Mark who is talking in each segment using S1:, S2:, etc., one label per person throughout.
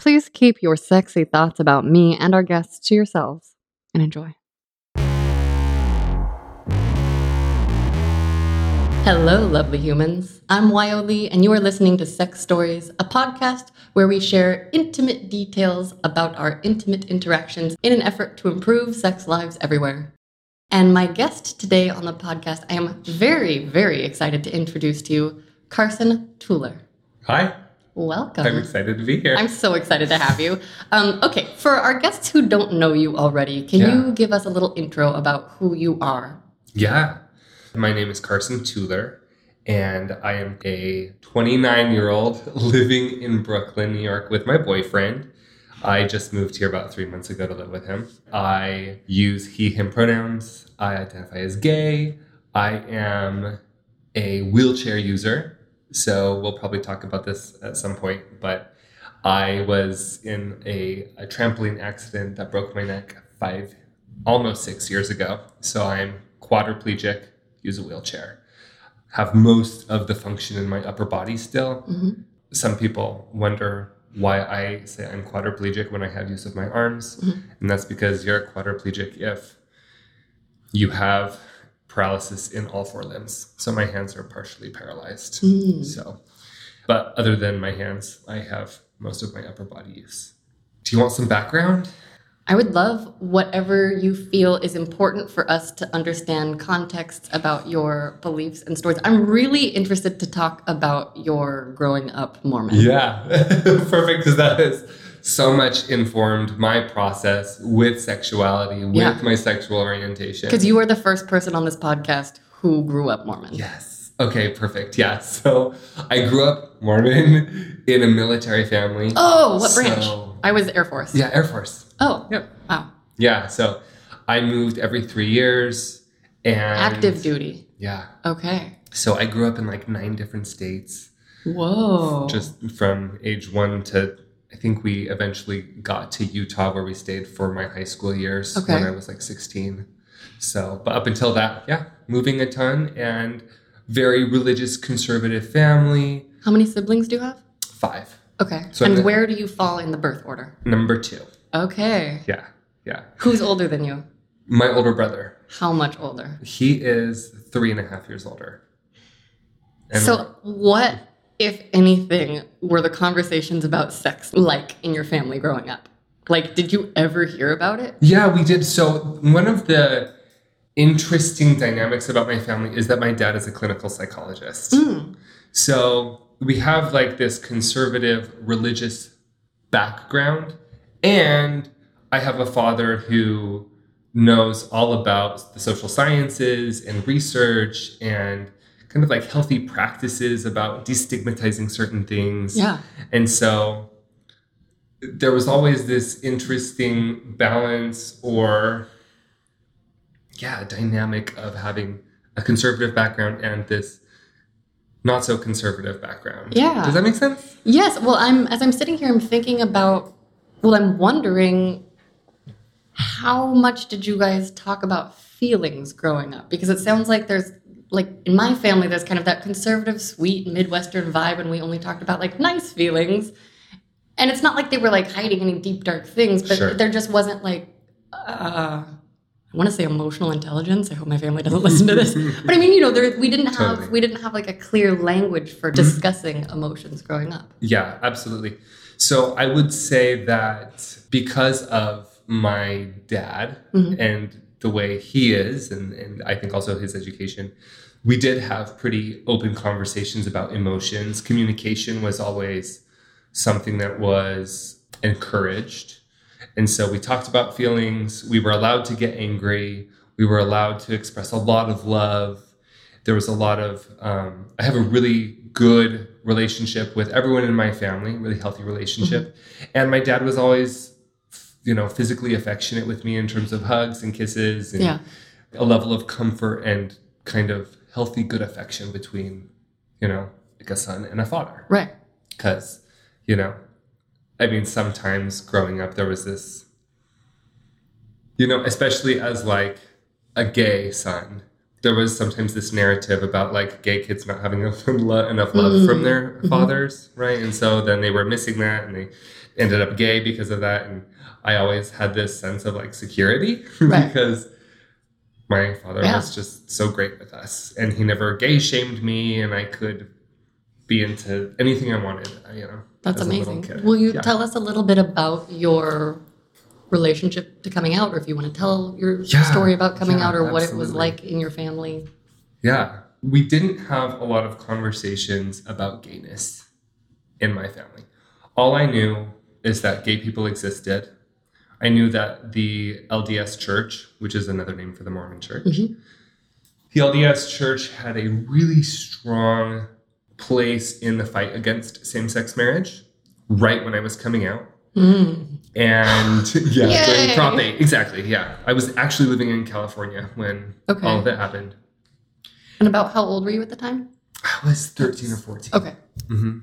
S1: Please keep your sexy thoughts about me and our guests to yourselves and enjoy. Hello, lovely humans. I'm Wyo Lee, and you are listening to Sex Stories, a podcast where we share intimate details about our intimate interactions in an effort to improve sex lives everywhere. And my guest today on the podcast, I am very, very excited to introduce to you Carson Tueller.
S2: Hi,
S1: Welcome.
S2: I'm excited to be here.
S1: I'm so excited to have you. Um, okay, for our guests who don't know you already, can
S2: Yeah.
S1: you give us a little intro about who you are?
S2: yeah. My name is Carson Tueller, and I am a 29 year old living in Brooklyn, New York, with my boyfriend. I just moved here about three months ago to live with him. I use he, him pronouns. I identify as gay. I am a wheelchair user. So we'll probably talk about this at some point. But I was in a, a trampoline accident that broke my neck five, almost six years ago. So I'm quadriplegic, use a wheelchair, have most of the function in my upper body still.
S1: Mhm.
S2: Some people wonder why I say I'm quadriplegic when I have use of my arms.
S1: Mhm.
S2: And that's because you're a quadriplegic if you have paralysis in all four limbs. So my hands are partially paralyzed.
S1: Mm.
S2: So, but other than my hands, I have most of my upper body use. Do you want some background?
S1: I would love whatever you feel is important for us to understand context about your beliefs and stories. I'm really interested to talk about your growing up Mormon.
S2: Yeah, perfect. Because that has so much informed my process with sexuality, with
S1: Yeah.
S2: my sexual orientation.
S1: Because you were the first person on this podcast who grew up Mormon.
S2: Yes. Okay, perfect. Yeah. So I grew up Mormon in a military family.
S1: Oh, what branch? I was Air Force.
S2: Yeah, Air Force.
S1: Oh,
S2: Yep.
S1: wow.
S2: Yeah. So I moved every three years and
S1: Active duty.
S2: Yeah.
S1: Okay.
S2: So I grew up in like nine different states,
S1: Whoa.
S2: just from age one to I think we eventually got to Utah where we stayed for my high school years
S1: Okay.
S2: when I was like 16. So, but up until that, yeah, moving a ton and very religious conservative family.
S1: How many siblings do you have?
S2: Five.
S1: Okay.
S2: So
S1: and
S2: the-
S1: where do you fall in the birth order?
S2: Number two.
S1: Okay.
S2: Yeah. Yeah.
S1: Who's older than you?
S2: My older brother.
S1: How much older?
S2: He is three and a half years older. And
S1: so, what, if anything, were the conversations about sex like in your family growing up? Like, did you ever hear about it?
S2: Yeah, we did. So one of the interesting dynamics about my family is that my dad is a clinical psychologist.
S1: Mm.
S2: So we have like this conservative religious background, and I have a father who knows all about the social sciences and research and kind of like healthy practices about destigmatizing certain things.
S1: Yeah.
S2: And so there was always this interesting balance or, yeah, dynamic of having a conservative background and this not so conservative background.
S1: Yeah.
S2: Does that make sense?
S1: Yes. Well, I'm as I'm sitting here, I'm thinking about. Well, I'm wondering how much did you guys talk about feelings growing up? Because it sounds like there's like in my family, there's kind of that conservative, sweet Midwestern vibe, and we only talked about like nice feelings. And it's not like they were like hiding any deep dark things, but
S2: Sure.
S1: there just wasn't like. Uh, I want to say emotional intelligence. I hope my family doesn't listen to this. But I mean, you know, there, we didn't have
S2: Totally.
S1: we didn't have like a clear language for discussing emotions growing up.
S2: Yeah, absolutely. So I would say that because of my dad
S1: Mhm.
S2: and the way he is, and, and I think also his education, we did have pretty open conversations about emotions. Communication was always something that was encouraged. And so we talked about feelings. We were allowed to get angry. We were allowed to express a lot of love. There was a lot of, um, I have a really good relationship with everyone in my family, really healthy relationship. And my dad was always, you know, physically affectionate with me in terms of hugs and kisses and
S1: Yeah.
S2: a level of comfort and kind of healthy, good affection between, you know, like a son and a father
S1: Right.
S2: because you know i mean sometimes growing up there was this you know especially as like a gay son there was sometimes this narrative about like gay kids not having enough love, enough love from their
S1: Mhm.
S2: fathers, right? And so then they were missing that and they ended up gay because of that. And I always had this sense of like security
S1: Right.
S2: because my father
S1: Yeah.
S2: was just so great with us and he never gay shamed me and I could be into anything I wanted, uh, you know.
S1: That's
S2: as a little
S1: amazing. Will you
S2: Yeah.
S1: tell us a little bit about your relationship to coming out, or if you want to tell your
S2: Yeah,
S1: story about coming out, or what it was like in your family?
S2: Yeah. We didn't have a lot of conversations about gayness in my family. All I knew is that gay people existed. I knew that the LDS Church, which is another name for the Mormon Church,
S1: Mhm.
S2: the LDS Church had a really strong place in the fight against same sex marriage right when I was coming out.
S1: Mm.
S2: And yeah,
S1: Yay.
S2: during Prop 8. Exactly. Yeah. I was actually living in California when
S1: Okay.
S2: all of it happened.
S1: And about how old were you at the time?
S2: I was 13 or 14.
S1: Okay.
S2: hmm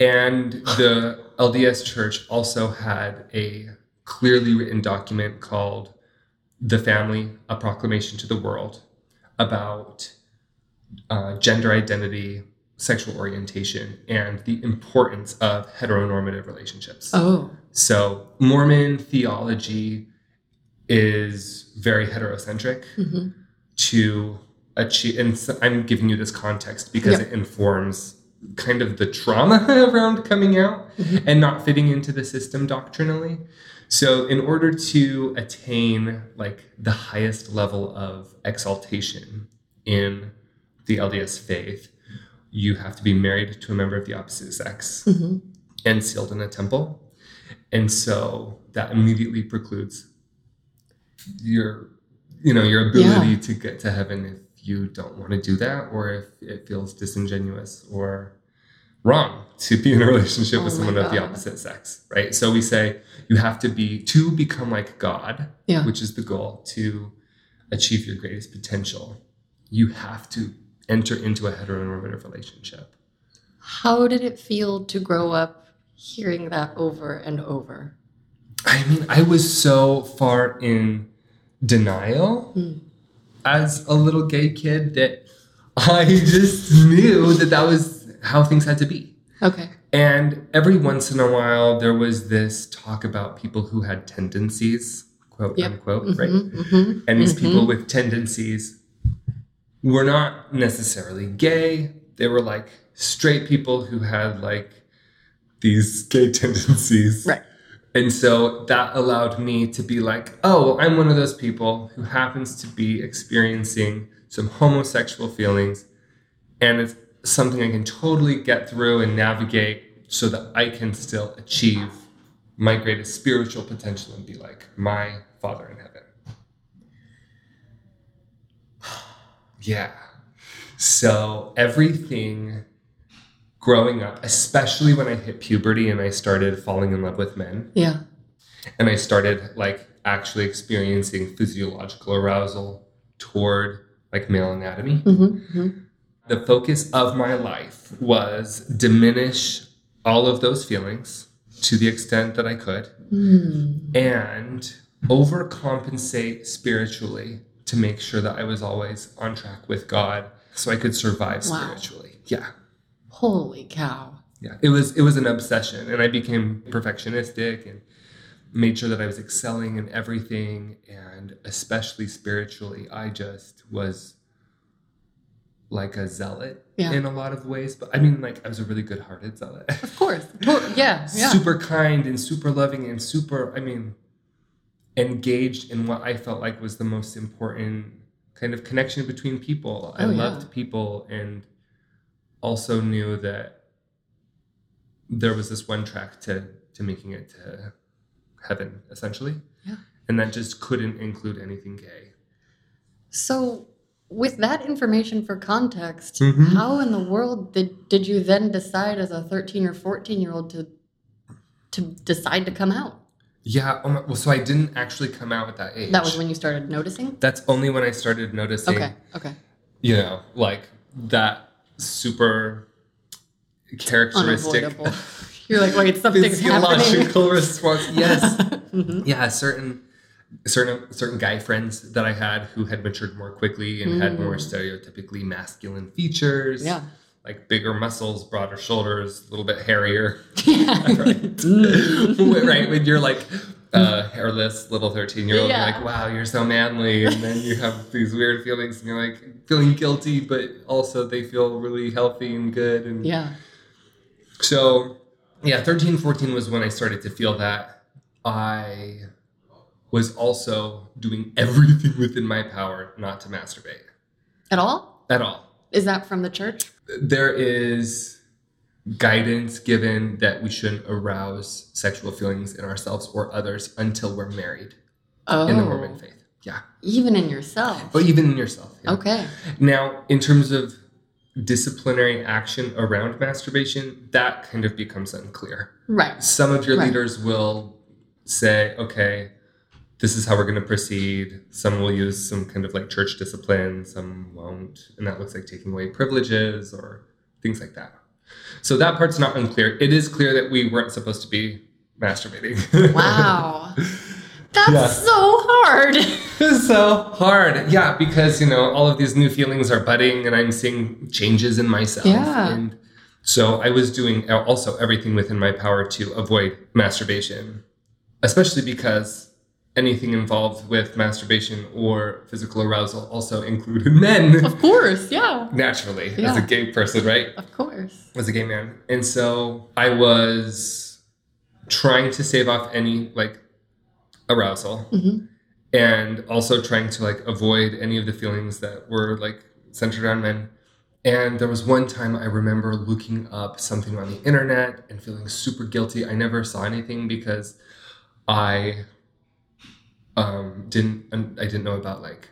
S2: And the LDS Church also had a clearly written document called The Family, A Proclamation to the World about uh, gender identity, sexual orientation, and the importance of heteronormative relationships.
S1: Oh.
S2: So, Mormon theology is very heterocentric
S1: hmm
S2: to achieve and so i'm giving you this context because
S1: Yeah.
S2: it informs kind of the trauma around coming out
S1: Mhm.
S2: and not fitting into the system doctrinally so in order to attain like the highest level of exaltation in the lds faith you have to be married to a member of the opposite sex
S1: hmm
S2: and sealed in a temple. And so that immediately precludes your you know your ability
S1: Yeah.
S2: to get to heaven if you don't want to do that or if it feels disingenuous or wrong to be in a relationship with
S1: Oh my
S2: someone of the opposite sex, right? So we say you have to be to become like God,
S1: Yeah.
S2: which is the goal to achieve your greatest potential. You have to enter into a heteronormative relationship.
S1: How did it feel to grow up hearing that over and over?
S2: I mean, I was so far in denial
S1: Mm.
S2: as a little gay kid that I just knew that that was how things had to be.
S1: Okay.
S2: And every once in a while, there was this talk about people who had tendencies, quote
S1: Yep.
S2: unquote, right?
S1: Mhm, mhm,
S2: And these
S1: mhm.
S2: people with tendencies were not necessarily gay. They were like straight people who had like these gay tendencies.
S1: Right.
S2: And so that allowed me to be like, oh, well, I'm one of those people who happens to be experiencing some homosexual feelings. And it's something I can totally get through and navigate so that I can still achieve my greatest spiritual potential and be like my Father in heaven. Yeah. So everything growing up, especially when I hit puberty and I started falling in love with men,
S1: Yeah.
S2: and I started like actually experiencing physiological arousal toward like male anatomy.
S1: hmm hmm
S2: The focus of my life was diminish all of those feelings to the extent that I could
S1: Mm.
S2: and overcompensate spiritually to make sure that I was always on track with God so I could survive
S1: Wow.
S2: spiritually. Yeah.
S1: Holy cow.
S2: Yeah. It was it was an obsession and I became perfectionistic and made sure that I was excelling in everything and especially spiritually I just was like a zealot
S1: Yeah.
S2: in a lot of ways but I mean like I was a really good-hearted zealot.
S1: Of course. Yeah. Yeah.
S2: super kind and super loving and super i mean engaged in what i felt like was the most important kind of connection between people oh, i
S1: Oh, yeah.
S2: loved people and also knew that there was this one track to to making it to heaven essentially
S1: Yeah.
S2: and that just couldn't include anything gay
S1: So, with that information for context,
S2: Mhm.
S1: how in the world did, did you then decide as a 13 or 14 year old to to decide to come out?
S2: yeah oh my, well so i didn't actually come out at that age
S1: That was when you started noticing?
S2: that's only when i started noticing
S1: Okay. Okay.
S2: you know, like that super characteristic.
S1: You're like, wait, something's happening.
S2: physiological response. Yes.
S1: Mhm.
S2: yeah, certain certain certain guy friends that I had who had matured more quickly and had more
S1: Mm.
S2: stereotypically masculine features.
S1: Yeah.
S2: Like bigger muscles, broader shoulders, a little bit hairier.
S1: Yeah.
S2: right when you're like uh, hairless little 13 year old
S1: Yeah.
S2: you're like wow you're so manly and then you have these weird feelings and you're like feeling guilty but also they feel really healthy and good and
S1: yeah.
S2: so yeah 13 14 was when i started to feel that i was also doing everything within my power not to masturbate
S1: At all?
S2: at all
S1: Is that from the church?
S2: there is guidance given that we shouldn't arouse sexual feelings in ourselves or others until we're married
S1: Oh.
S2: in the Mormon oh. faith. Yeah.
S1: Even in yourself.
S2: But even in yourself. yeah.
S1: Okay.
S2: Now, in terms of disciplinary action around masturbation, that kind of becomes unclear.
S1: Right.
S2: Some of your
S1: Right.
S2: leaders will say, okay, this is how we're going to proceed. Some will use some kind of like church discipline, some won't. And that looks like taking away privileges or things like that. So that part's not unclear. It is clear that we weren't supposed to be masturbating.
S1: Wow. That's
S2: Yeah.
S1: so hard.
S2: It's so hard. Yeah, because you know all of these new feelings are budding, and I'm seeing changes in myself.
S1: Yeah.
S2: And so I was doing also everything within my power to avoid masturbation, especially because anything involved with masturbation or physical arousal also included men.
S1: Of course. Yeah.
S2: Naturally, as a gay person, right?
S1: Of course.
S2: As a gay man, and so I was trying to save off any like arousal
S1: hmm
S2: and also trying to like avoid any of the feelings that were like centered around men. And there was one time I remember looking up something on the internet and feeling super guilty. I never saw anything because I um, didn't I didn't know about like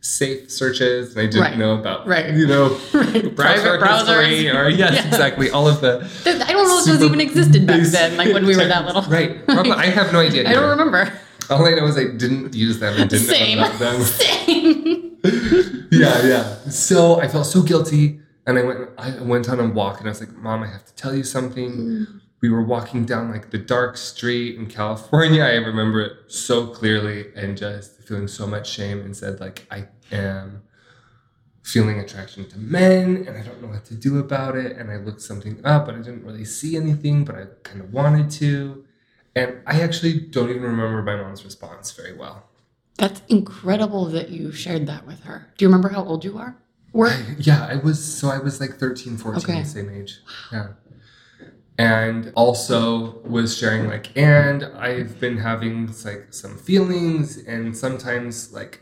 S2: safe searches and I didn't
S1: Right.
S2: know about
S1: Right.
S2: you know
S1: Right. Private browsers.
S2: or yes
S1: Yeah.
S2: exactly all of the
S1: I don't know if those even existed back then, like when we were that little.
S2: right Probably- I have no idea
S1: I don't remember.
S2: all I know is I didn't use them and didn't
S1: Same.
S2: know about them
S1: Same.
S2: yeah, yeah. So I felt so guilty, and I went. I went on a walk, and I was like, "Mom, I have to tell you something." We were walking down like the dark street in California. I remember it so clearly, and just feeling so much shame, and said, "Like I am feeling attraction to men, and I don't know what to do about it." And I looked something up, but I didn't really see anything, but I kind of wanted to. And I actually don't even remember my mom's response very well.
S1: That's incredible that you shared that with her. Do you remember how old you are? Were
S2: I, yeah, I was so I was like 13, 14,
S1: Okay.
S2: same age. Yeah. And also was sharing like and I've been having like some feelings and sometimes like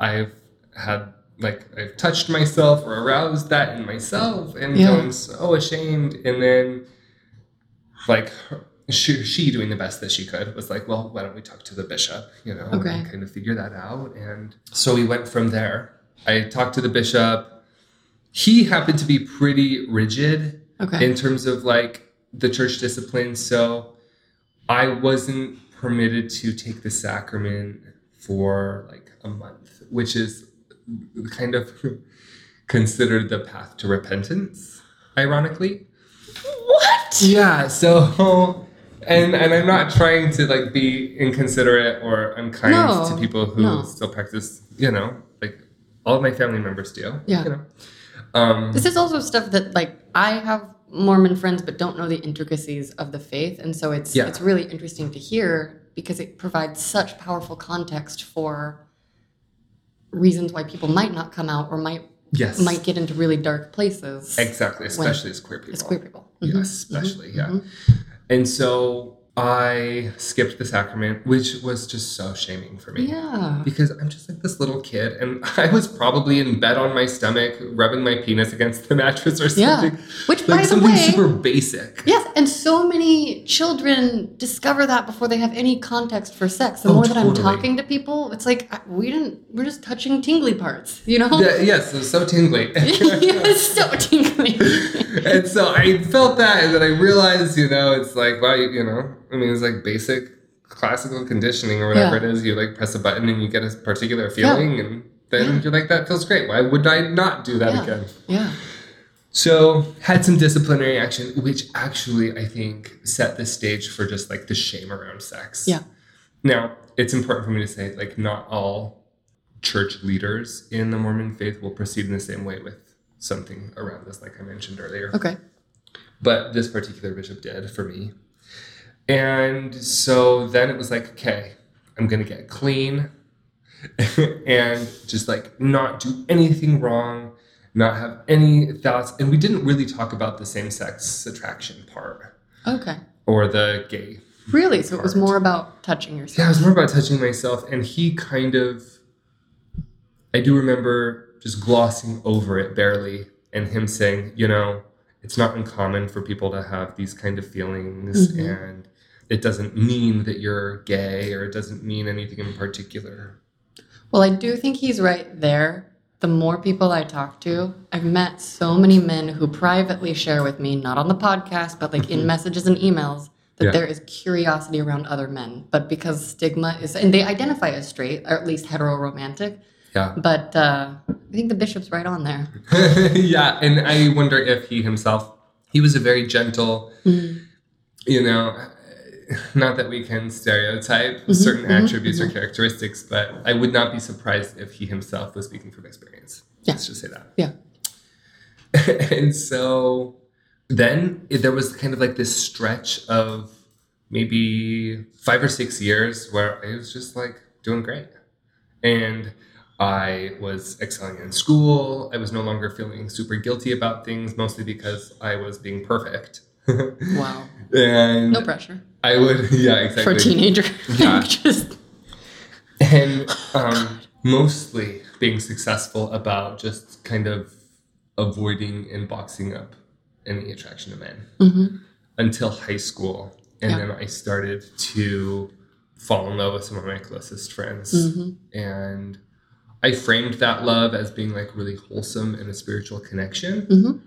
S2: I've had like I've touched myself or aroused that in myself and
S1: Yeah.
S2: feeling so ashamed and then like her- she, she doing the best that she could was like well why don't we talk to the bishop you know
S1: Okay.
S2: and kind of figure that out and so we went from there i talked to the bishop he happened to be pretty rigid
S1: okay.
S2: in terms of like the church discipline so i wasn't permitted to take the sacrament for like a month which is kind of considered the path to repentance ironically
S1: what?
S2: yeah so and and i'm not trying to like be inconsiderate or unkind
S1: No,
S2: to people who
S1: no.
S2: still practice you know like all of my family members do
S1: Yeah.
S2: you know um
S1: This is also stuff that like I have Mormon friends but don't know the intricacies of the faith and so it's
S2: Yeah.
S1: it's really interesting to hear because it provides such powerful context for reasons why people might not come out or might
S2: yes
S1: might get into really dark places
S2: exactly especially as queer people
S1: as queer people.
S2: Yeah,
S1: Mhm,
S2: especially
S1: mhm,
S2: yeah
S1: mhm.
S2: and so i skipped the sacrament which was just so shaming for me
S1: Yeah.
S2: because I'm just like this little kid, and I was probably in bed on my stomach, rubbing my penis against the mattress or something.
S1: Yeah.
S2: something.
S1: Which
S2: Like
S1: by the way
S2: super basic.
S1: Yes, and so many children discover that before they have any context for sex. The
S2: Oh,
S1: more that I'm talking to people, it's like uh, we didn't. We're just touching tingly parts, you know?
S2: Yeah, yes, it so tingly.
S1: it's so tingly.
S2: and so I felt that, and then I realized, you know, it's like, wow, you, you know, I mean, it's like basic classical conditioning or whatever
S1: Yeah.
S2: it is. You like press a button and you get a particular feeling, and then
S1: Yeah.
S2: you're like, that feels great. Why would I not do that
S1: Yeah.
S2: again?
S1: yeah.
S2: So had some disciplinary action, which actually I think set the stage for just like the shame around sex.
S1: Yeah.
S2: Now, it's important for me to say, like, not all church leaders in the Mormon faith will proceed in the same way with something around this, like I mentioned earlier.
S1: Okay.
S2: But this particular bishop did for me. And so then it was like, okay, I'm going to get clean and just like not do anything wrong, not have any thoughts. And we didn't really talk about the same sex attraction part
S1: Okay.
S2: or the gay
S1: Really? So it was more about touching yourself.
S2: Yeah, it was more about touching myself, and he kind of. I do remember just glossing over it barely, and him saying, you know, it's not uncommon for people to have these kind of feelings,
S1: Mhm.
S2: and it doesn't mean that you're gay, or it doesn't mean anything in particular.
S1: Well, I do think he's right there. The more people I talk to, I've met so many men who privately share with me, not on the podcast, but like in messages and emails, that
S2: Yeah.
S1: there is curiosity around other men. But because stigma is, and they identify as straight, or at least heteroromantic,
S2: Yeah.
S1: but uh, I think the bishop's right on there.
S2: yeah, and I wonder if he himself, he was a very gentle, you know, not that we can stereotype
S1: Mhm,
S2: certain
S1: mhm,
S2: attributes or characteristics, but I would not be surprised if he himself was speaking from experience.
S1: Yeah.
S2: Let's just say that.
S1: Yeah.
S2: and so then it- there was kind of like this stretch of maybe five or six years where I was just like doing great. And I was excelling in school. I was no longer feeling super guilty about things, mostly because I was being perfect.
S1: Wow.
S2: And
S1: No pressure
S2: I would, yeah, exactly.
S1: for a teenager.
S2: Yeah.
S1: Just
S2: and um, mostly being successful about just kind of avoiding and boxing up any attraction to men
S1: Mhm.
S2: until high school. And
S1: Yeah.
S2: then I started to fall in love with some of my closest friends.
S1: Mhm.
S2: And I framed that love as being like really wholesome and a spiritual connection.
S1: Mhm.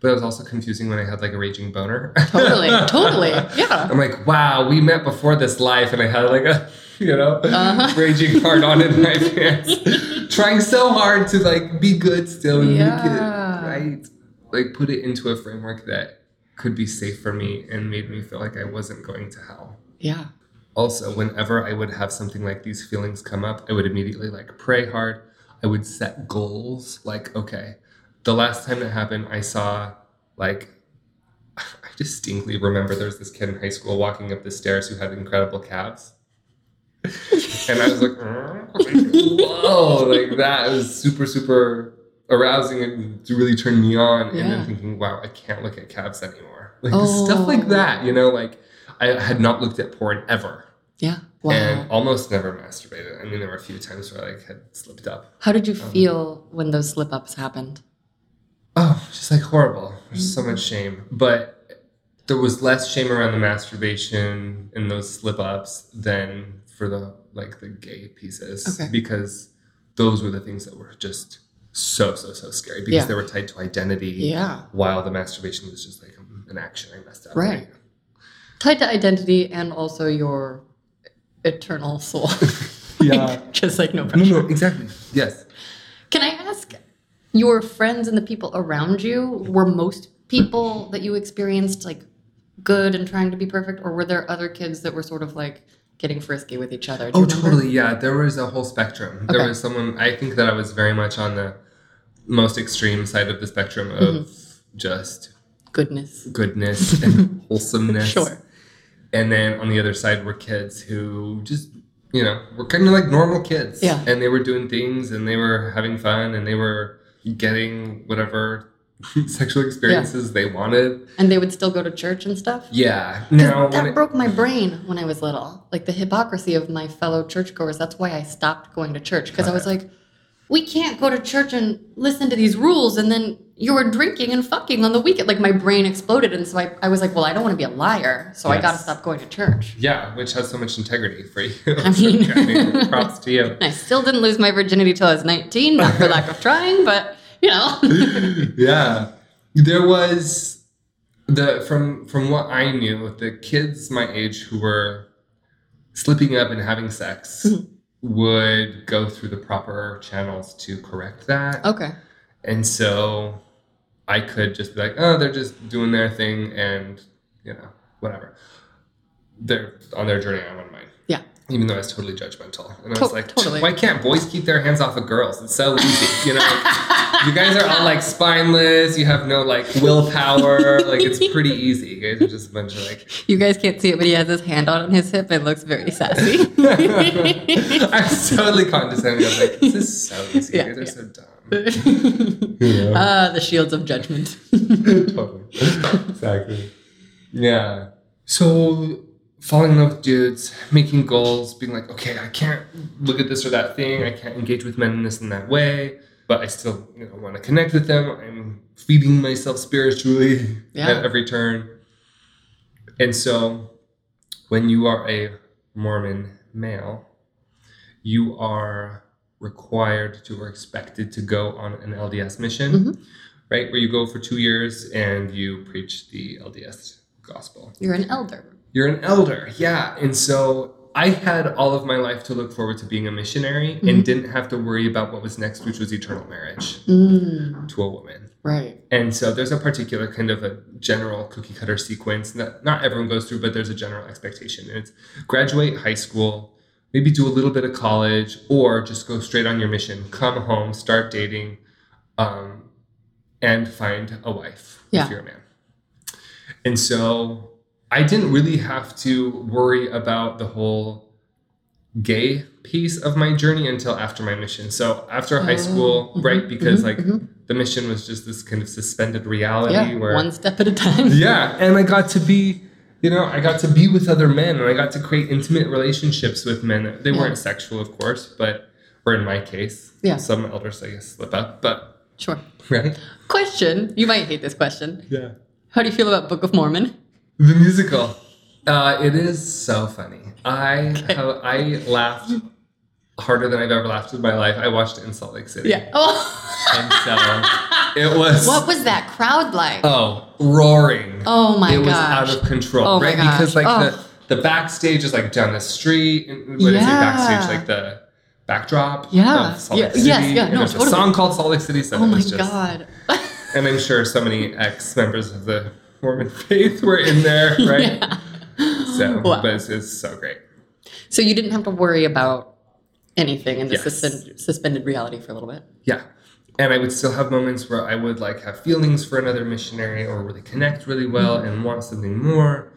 S2: But it was also confusing when I had like a raging boner.
S1: totally, totally. Yeah.
S2: I'm like, wow, we met before this life, and I had like a, you know,
S1: Uh-huh.
S2: raging hard on in my pants, trying so hard to like be good still and
S1: Yeah.
S2: make it right, like put it into a framework that could be safe for me and made me feel like I wasn't going to hell.
S1: Yeah.
S2: Also, whenever I would have something like these feelings come up, I would immediately like pray hard. I would set goals. Like, okay, the last time that happened, I saw like I distinctly remember there was this kid in high school walking up the stairs who had incredible calves. and I was like, whoa, like that was super, super arousing and to really turn me on. And then thinking, wow, I can't look at calves anymore. Like stuff
S1: Oh.
S2: like that, you know, like I had not looked at porn ever
S1: Yeah. Wow.
S2: and almost never masturbated. I mean, there were a few times where I like had slipped up.
S1: How did you
S2: Um,
S1: feel when those slip ups happened?
S2: Oh, just like horrible. There's so mm-hmm. much shame. But there was less shame around the masturbation and those slip ups than for the like the gay pieces.
S1: Okay.
S2: Because those were the things that were just so, so, so scary because
S1: Yeah.
S2: they were tied to identity.
S1: Yeah.
S2: While the masturbation was just like an action I messed up.
S1: Right. Tied to identity and also your eternal soul.
S2: Yeah.
S1: Just like no pressure.
S2: No, no, exactly. Yes.
S1: Can I ask your friends and the people around you, were most people that you experienced like good and trying to be perfect, or were there other kids that were sort of like getting frisky with each other? Do
S2: Oh, totally. Yeah, there was a whole spectrum. There was someone. I think that I was very much on the most extreme side of the spectrum of
S1: Mm-hmm.
S2: just
S1: Goodness.
S2: goodness and wholesomeness.
S1: Sure.
S2: And then on the other side were kids who just, you know, were kind of like normal kids.
S1: Yeah.
S2: And they were doing things and they were having fun and they were getting whatever sexual experiences they wanted.
S1: And they would still go to church and stuff?
S2: Yeah. Now,
S1: that
S2: it-
S1: broke my brain when I was little. Like the hypocrisy of my fellow churchgoers. That's why I stopped going to church because I was like, we can't go to church and listen to these rules and then you were drinking and fucking on the weekend. Like my brain exploded. And so I, I was like, well, I don't want to be a liar. So I got to stop going to church.
S2: yeah, which has so much integrity for you.
S1: I mean-
S2: I mean, props to you.
S1: I still didn't lose my virginity till I was 19, not for lack of trying, but you know.
S2: yeah there was the from from what i knew the kids my age who were slipping up and having sex
S1: Mhm.
S2: Would go through the proper channels to correct that
S1: okay.
S2: and so i could just be like oh they're just doing their thing and you know whatever they're on their journey i'm on mine. Even though I was totally judgmental. And I was like,
S1: totally.
S2: why can't boys keep their hands off of girls? It's so easy. You know, like, you guys are all like spineless. You have no like willpower. Like it's pretty easy. You guys are just a bunch of like.
S1: You guys can't see it, but he has his hand on his hip and looks very sassy.
S2: I was totally condescending. I was like, this is so easy.
S1: Yeah,
S2: you guys are
S1: yeah.
S2: so dumb. Yeah.
S1: Ah, the shields of judgment.
S2: totally. Exactly. Yeah. So falling in love with dudes, making goals, being like, okay, I can't look at this or that thing, I can't engage with men in this and that way, but I still you know, want to connect with them. I'm feeding myself spiritually
S1: Yeah.
S2: at every turn. And so when you are a Mormon male, you are required to or expected to go on an LDS mission,
S1: Mhm.
S2: right? Where you go for two years and you preach the LDS gospel.
S1: You're an elder.
S2: You're an elder, yeah. And so I had all of my life to look forward to being a missionary
S1: Mhm.
S2: and didn't have to worry about what was next, which was eternal marriage
S1: Mm,
S2: to a woman.
S1: right.
S2: And so there's a particular kind of a general cookie cutter sequence that not everyone goes through, but there's a general expectation. And it's graduate high school, maybe do a little bit of college, or just go straight on your mission. Come home, start dating, um, and find a wife
S1: Yeah.
S2: if you're a man. And so I didn't really have to worry about the whole gay piece of my journey until after my mission. So after high
S1: Oh,
S2: school,
S1: mhm,
S2: right? Because
S1: mhm,
S2: like
S1: mhm.
S2: the mission was just this kind of suspended reality
S1: Yeah,
S2: where
S1: one step at a time.
S2: yeah and i got to be you know i got to be with other men and i got to create intimate relationships with men they
S1: Yeah.
S2: weren't sexual of course but or in my case
S1: Yeah.
S2: some elders i guess slip up but
S1: Sure.
S2: right
S1: Question. You might hate this question.
S2: yeah
S1: How do you feel about Book of Mormon?
S2: The musical uh, it is so funny i have, i laughed harder than i've ever laughed in my life i watched it in salt lake city
S1: Yeah. Oh.
S2: and so it was
S1: what was that crowd like?
S2: oh roaring
S1: Oh my god.
S2: it was out of control,
S1: Oh my
S2: right?
S1: gosh.
S2: Because like
S1: Oh.
S2: the the backstage is like down the street. And what is it?
S1: Yeah.
S2: Backstage, like the backdrop.
S1: Yeah.
S2: Of Salt Lake
S1: Yeah, yes,
S2: City.
S1: yeah,
S2: and
S1: no,
S2: there's
S1: totally.
S2: a song called Salt Lake City. So
S1: oh my
S2: just,
S1: god.
S2: And I'm sure so many ex members of the Mormon faith were in there, right?
S1: Yeah.
S2: So,
S1: Wow.
S2: but it's, it's so great.
S1: So you didn't have to worry about anything in the
S2: Yes.
S1: suspend- suspended reality for a little bit.
S2: Yeah. And I would still have moments where I would like have feelings for another missionary or really connect really well
S1: Mm-hmm.
S2: and want something more.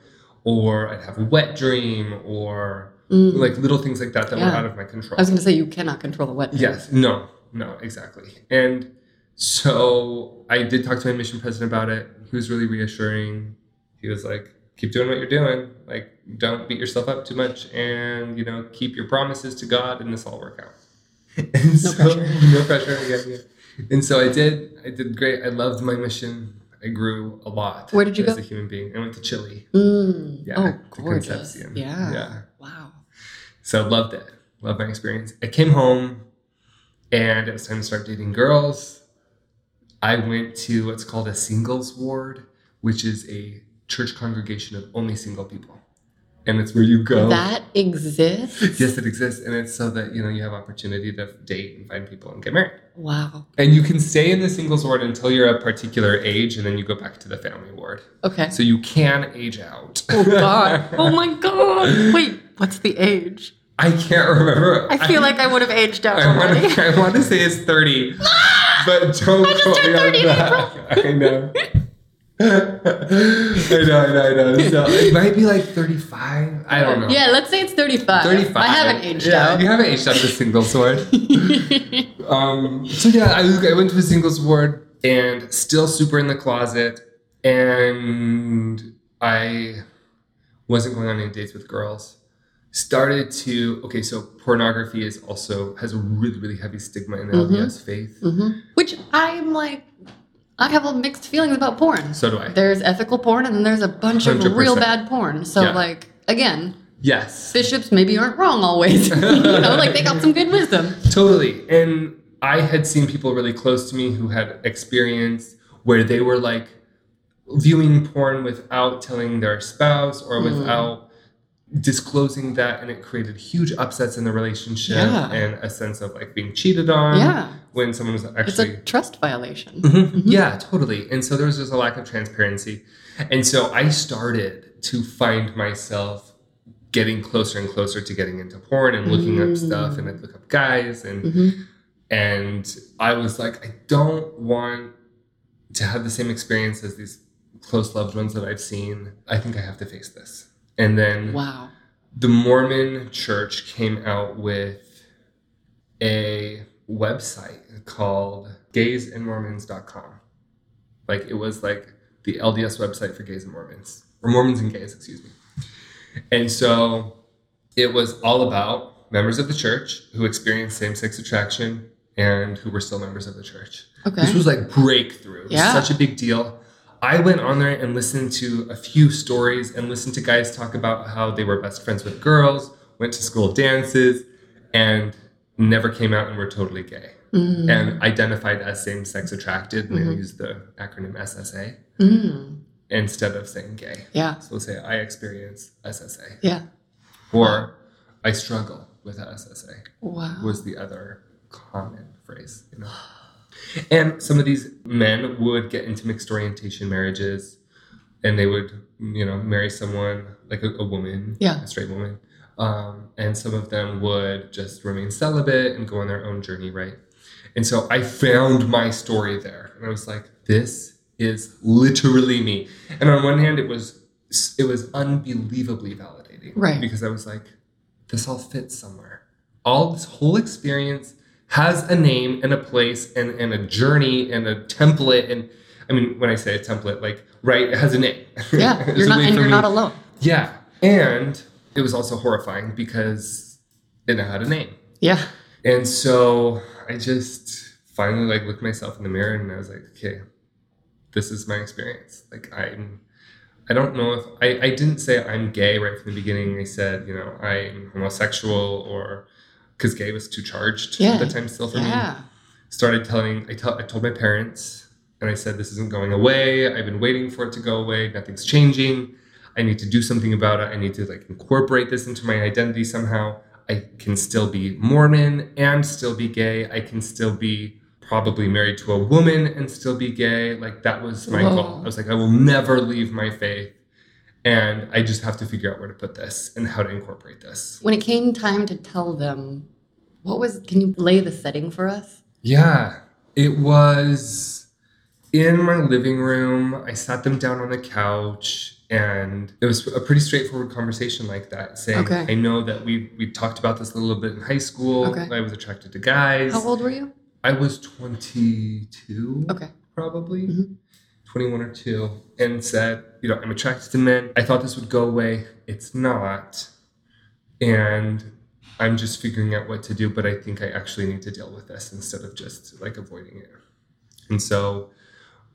S2: Or I'd have a wet dream or
S1: Mm.
S2: like little things like that that were out of my control.
S1: I was going to say you cannot control the wet. dreams.
S2: Yes. No. No. Exactly. And so I did talk to my mission president about it. He was really reassuring. He was like, "Keep doing what you're doing. Like, don't beat yourself up too much, and you know, keep your promises to God, and this all work out." And
S1: No
S2: so,
S1: pressure.
S2: No pressure. Yeah, yeah. And so I did. I did great. I loved my mission. I grew a lot.
S1: Where did you
S2: as
S1: go?
S2: a human being? I went to Chile.
S1: Mm.
S2: Yeah,
S1: oh, gorgeous.
S2: Concepcion.
S1: Yeah.
S2: Yeah.
S1: Wow.
S2: So loved it. Loved my experience. I came home and it was time to start dating girls. I went to what's called a singles ward, which is a church congregation of only single people. And it's where you go.
S1: That exists.
S2: yes, it exists. And it's so that, you know, you have opportunity to date and find people and get married.
S1: Wow.
S2: And you can stay in the singles ward until you're a particular age and then you go back to the family ward.
S1: Okay.
S2: So you can age out.
S1: Oh god. Oh my god. Wait, what's the age?
S2: I can't remember.
S1: I feel like I would have aged out
S2: I want, to, I want to say it's 30, but don't
S1: I just
S2: me on
S1: 30 in
S2: that. I know. I know, I know, I know. So it might be like 35. I don't know.
S1: Yeah, let's say it's 35.
S2: 35.
S1: I haven't aged
S2: yeah,
S1: out.
S2: You haven't aged out to singles ward. um, so yeah, I, I went to a singles ward and still super in the closet. And I wasn't going on any dates with girls. Started to, okay, so pornography is also, has a really, really heavy stigma in the
S1: Mhm.
S2: LDS faith.
S1: Mhm. Which I'm like, I have a mixed feelings about porn.
S2: So do I.
S1: There's ethical porn and then there's a bunch of
S2: 100%.
S1: real bad porn. So,
S2: Yeah.
S1: like, again,
S2: Yes.
S1: bishops maybe aren't wrong always. you know, like they got some good wisdom.
S2: Totally. And I had seen people really close to me who had experience where they were like viewing porn without telling their spouse or
S1: Mm.
S2: Disclosing that and it created huge upsets in the relationship
S1: Yeah.
S2: and a sense of like being cheated on
S1: Yeah.
S2: when someone was actually it's
S1: a trust violation.
S2: Mhm. Yeah, totally. And so there was just a lack of transparency. And so I started to find myself getting closer and closer to getting into porn and looking up stuff and I'd look up guys and
S1: Mhm.
S2: and I was like, I don't want to have the same experience as these close loved ones that I've seen. I think I have to face this. And then
S1: Wow.
S2: the Mormon church came out with a website called gaysandmormons.com. Like it was like the LDS website for gays and Mormons, or Mormons and gays, excuse me. And so it was all about members of the church who experienced same sex attraction and who were still members of the church.
S1: Okay.
S2: This was like breakthrough.
S1: Yeah.
S2: such a big deal. I went on there and listened to a few stories and listened to guys talk about how they were best friends with girls, went to school dances, and never came out and were totally gay
S1: Mm.
S2: and identified as same sex attracted. And
S1: Mhm.
S2: they used the acronym SSA
S1: Mm.
S2: instead of saying gay.
S1: Yeah.
S2: So they'll say, I experience SSA,
S1: Yeah.
S2: or I struggle with SSA
S1: Wow.
S2: was the other common phrase, you know. And some of these men would get into mixed orientation marriages and they would, you know, marry someone like a, a woman,
S1: Yeah.
S2: a straight woman. Um, and some of them would just remain celibate and go on their own journey, right? And so I found my story there. And I was like, this is literally me. And on one hand, it was it was unbelievably validating.
S1: Right.
S2: Because I was like, this all fits somewhere. All this whole experience has a name and a place and, and a journey and a template. And I mean, when I say a template, like, right, it has a name.
S1: Yeah. You're not and you're
S2: me-
S1: not alone.
S2: Yeah. And it was also horrifying because it had a name.
S1: Yeah.
S2: And so I just finally like looked myself in the mirror and I was like, okay, this is my experience. Like I'm I don't know if I, I didn't say I'm gay right from the beginning. I said, you know, I'm homosexual or because gay was too charged
S1: Yeah.
S2: at the time still for me.
S1: Yeah.
S2: Started telling I, tell, I told my parents and I said this isn't going away. I've been waiting for it to go away. Nothing's changing. I need to do something about it. I need to like incorporate this into my identity somehow. I can still be Mormon and still be gay. I can still be probably married to a woman and still be gay. Like that was my
S1: Whoa.
S2: goal. I was like, I will never leave my faith. And I just have to figure out where to put this and how to incorporate this.
S1: When it came time to tell them, what was can you lay the setting for us?
S2: Yeah, it was in my living room. I sat them down on the couch, and it was a pretty straightforward conversation like that. Saying,
S1: Okay.
S2: I know that we we talked about this a little bit in high school.
S1: Okay.
S2: I was attracted to guys.
S1: How old were you?
S2: I was 22,
S1: Okay.
S2: probably.
S1: Mhm.
S2: 21 or 2 and said you know i'm attracted to men. I thought this would go away. It's not. And i'm just figuring out what to do but i think i actually need to deal with this instead of just like avoiding it. And so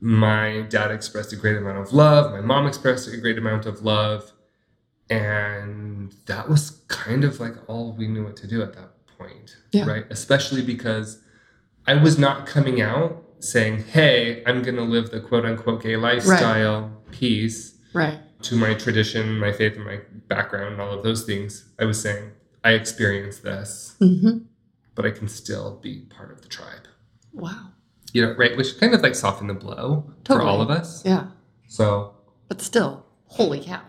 S2: my dad expressed a great amount of love. My mom expressed a great amount of love. And that was kind of like all we knew what to do at that point
S1: Yeah.
S2: right? Especially because i was not coming out saying hey i'm going to live the quote unquote gay lifestyle piece
S1: Right.
S2: to my tradition my faith and my background and all of those things i was saying i experienced this
S1: hmm
S2: but i can still be part of the tribe
S1: Wow.
S2: you know right which kind of like softened the blow for all of us
S1: Yeah.
S2: so
S1: But still, holy cow.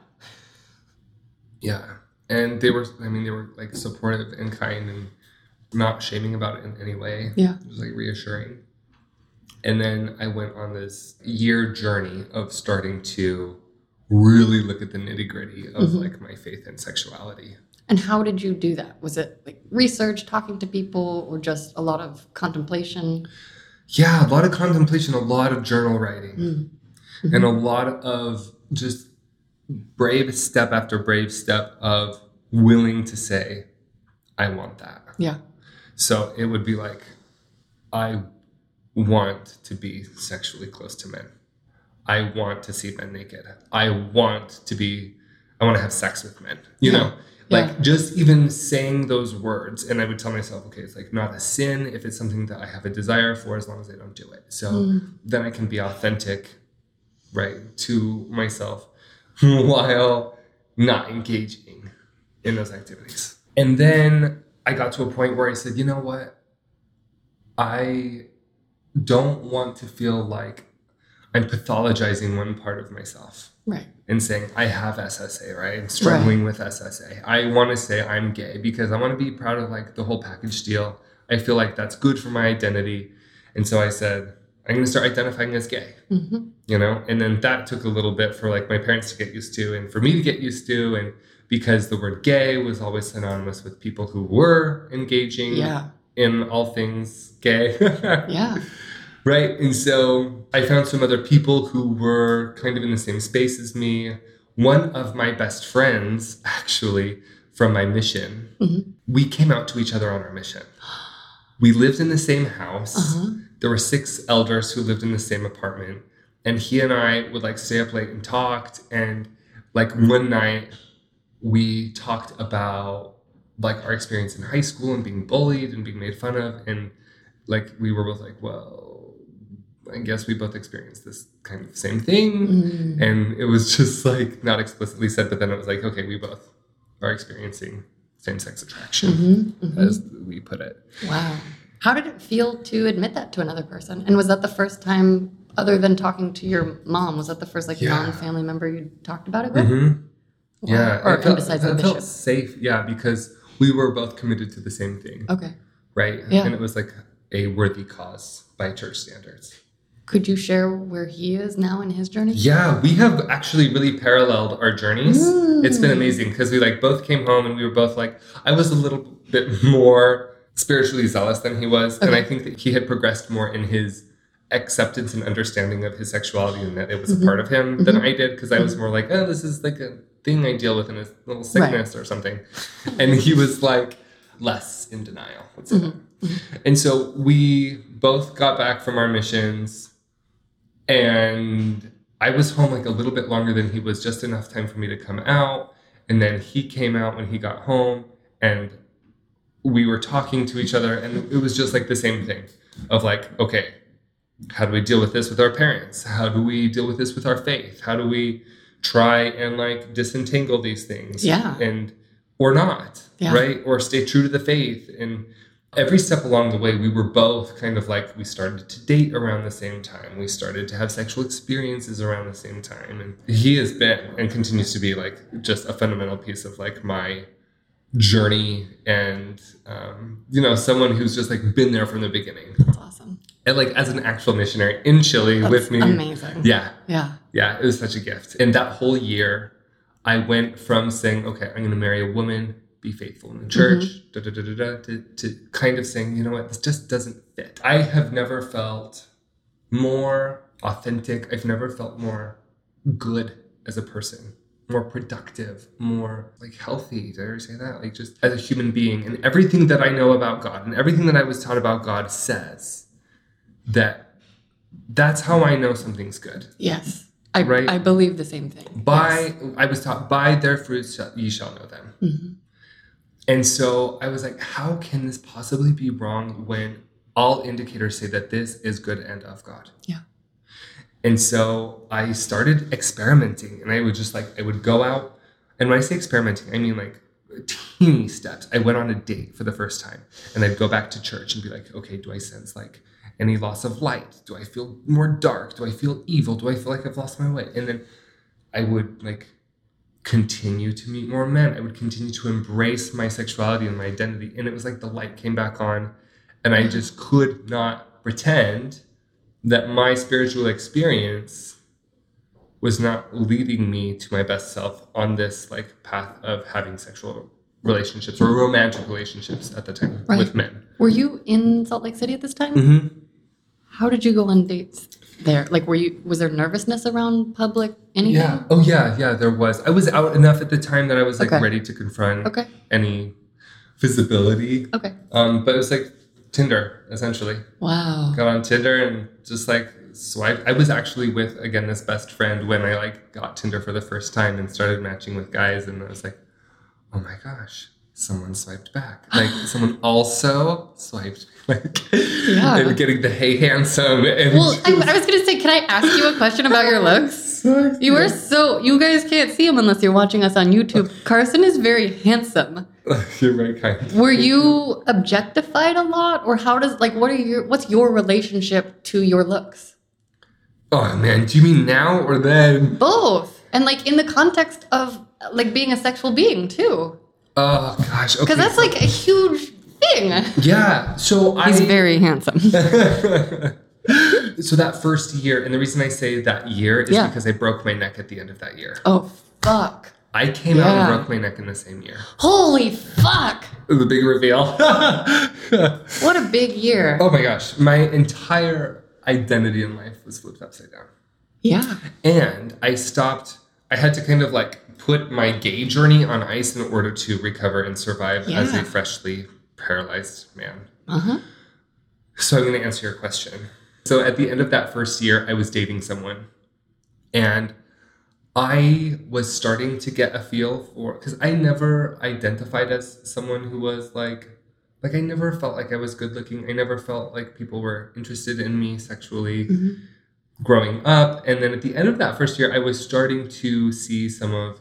S2: Yeah. And they were, I mean, they were like supportive and kind and not shaming about it in any way.
S1: Yeah.
S2: It was like reassuring. And then I went on this year journey of starting to really look at the nitty gritty of
S1: Mhm.
S2: like my faith and sexuality.
S1: And how did you do that? Was it like research, talking to people, or just a lot of contemplation?
S2: Yeah, a lot of contemplation, a lot of journal writing,
S1: Mm.
S2: and a lot of just brave step after brave step of willing to say, I want that.
S1: Yeah.
S2: So it would be like, I want to be sexually close to men. I want to see men naked. I want to be, I want to have sex with men. You
S1: Yeah.
S2: know, like
S1: Yeah.
S2: just even saying those words. And I would tell myself, okay, it's like not a sin if it's something that I have a desire for as long as I don't do it. So
S1: Mm.
S2: then I can be authentic, right, to myself while not engaging in those activities. And then I got to a point where I said, you know what? I don't want to feel like I'm pathologizing one part of myself
S1: Right.
S2: and saying I have SSA, right? I'm struggling with SSA. I want to say I'm gay because I want to be proud of like the whole package deal. I feel like that's good for my identity, and so I said I'm going to start identifying as gay.
S1: hmm
S2: You know, and then that took a little bit for like my parents to get used to, and for me to get used to, and because the word gay was always synonymous with people who were engaging
S1: Yeah.
S2: In all things gay.
S1: Yeah.
S2: Right. And so I found some other people who were kind of in the same space as me. One of my best friends, actually, from my mission,
S1: Mhm.
S2: we came out to each other on our mission. We lived in the same house.
S1: Uh-huh.
S2: There were six elders who lived in the same apartment. And he and I would like stay up late and talked. And like one night, we talked about like our experience in high school and being bullied and being made fun of. And like we were both like, well, I guess we both experienced this kind of same thing.
S1: Mm.
S2: And it was just like not explicitly said, but then it was like, okay, we both are experiencing same sex attraction,
S1: Mhm, mhm.
S2: as we put it.
S1: Wow. How did it feel to admit that to another person? And was that the first time, other than talking to your mom, was that the first like
S2: Yeah.
S1: non-family member you talked about it with?
S2: mm-hmm.
S1: Wow.
S2: Yeah.
S1: Or
S2: it felt,
S1: besides
S2: it
S1: the
S2: felt
S1: bishop?
S2: safe. Yeah, because we were both committed to the same thing,
S1: Okay.
S2: right?
S1: Yeah.
S2: And it was like a worthy cause by church standards.
S1: Could you share where he is now in his journey?
S2: Yeah, we have actually really paralleled our journeys.
S1: Mm.
S2: It's been amazing because we like both came home and we were both like I was a little bit more spiritually zealous than he was, and I think that he had progressed more in his acceptance and understanding of his sexuality and that it was
S1: Mhm.
S2: a part of him than
S1: Mhm.
S2: I did because I was more like, oh, this is like a thing I deal with in a little sickness or something, and he was like less in denial. That.
S1: Mhm.
S2: And so we both got back from our missions and I was home like a little bit longer than he was, just enough time for me to come out. And then he came out when he got home and we were talking to each other and it was just like the same thing of like, okay, how do we deal with this with our parents? How do we deal with this with our faith? How do we try and like disentangle these things?
S1: Yeah.
S2: And or not,
S1: Yeah.
S2: right? Or stay true to the faith. And every step along the way, we were both kind of like we started to date around the same time. We started to have sexual experiences around the same time. And he has been and continues to be like just a fundamental piece of like my journey and um, you know someone who's just like been there from the beginning
S1: That's awesome.
S2: and like as an actual missionary in chile
S1: That's
S2: with me
S1: amazing.
S2: yeah
S1: Yeah.
S2: Yeah it was such a gift. And that whole year i went from saying okay i'm going to marry a woman be faithful in the church mm-hmm. da, da, da, da, to, to kind of saying you know what? This just doesn't fit. I have never felt more authentic. I've never felt more good as a person more productive more like healthy. Did i ever say that? Like just as a human being. And everything that i know about god and everything that i was taught about god says that that's how i know something's good.
S1: Yes. I,
S2: Right.
S1: I believe the same thing.
S2: by i was taught by their fruits ye shall know them
S1: Yes. Mhm.
S2: and so i was like how can this possibly be wrong when all indicators say that this is good and of god
S1: Yeah.
S2: and so i started experimenting and i would just like i would go out and when i say experimenting i mean like teeny steps i went on a date for the first time and i'd go back to church and be like okay do i sense like any loss of light do i feel more dark do i feel evil do i feel like i've lost my way and then i would like continue to meet more men. I would continue to embrace my sexuality and my identity. And it was like the light came back on, and I just could not pretend that my spiritual experience was not leading me to my best self on this like path of having sexual relationships or romantic relationships at the time
S1: Right.
S2: with men.
S1: Were you in Salt Lake City at this time?
S2: Mm-hmm.
S1: How did you go on dates there? Like, were you was there nervousness around public anything?
S2: Yeah. Oh yeah, yeah, there was. I was out enough at the time that I was like
S1: Okay.
S2: ready to confront
S1: Okay.
S2: any visibility.
S1: Okay.
S2: Um, but it was like Tinder, essentially.
S1: Wow.
S2: got on Tinder and just like swiped. I was actually with again this best friend when I like got Tinder for the first time and started matching with guys, and I was like, oh my gosh, someone swiped back. Like someone also swiped, like
S1: Yeah.
S2: and getting the hey handsome. And
S1: Well, I, I was gonna say, can I ask you a question about your looks? You are so. You guys can't see him unless you're watching us on YouTube. Carson is very handsome.
S2: You're very kind.
S1: Were you objectified a lot, or how does like what are your what's your relationship to your looks?
S2: Oh man, do you mean now or then?
S1: Both. And like in the context of like being a sexual being too.
S2: Oh gosh, okay.
S1: Because that's like a huge thing.
S2: yeah. So I
S1: He's very handsome.
S2: so that first year, and the reason I say that year is
S1: Yeah.
S2: because I broke my neck at the end of that year.
S1: oh fuck.
S2: I came out and broke my neck in the same year.
S1: Holy fuck.
S2: The big reveal.
S1: What a big year.
S2: oh my gosh, my entire identity in life was flipped upside down.
S1: Yeah.
S2: And I stopped, I had to kind of like put my gay journey on ice in order to recover and survive as a freshly paralyzed man.
S1: Uh-huh.
S2: So I'm going to answer your question. So at the end of that first year, I was dating someone and I was starting to get a feel for because I never identified as someone who was like like I never felt like I was good looking. I never felt like people were interested in me sexually
S1: Mhm.
S2: growing up. And then at the end of that first year, I was starting to see some of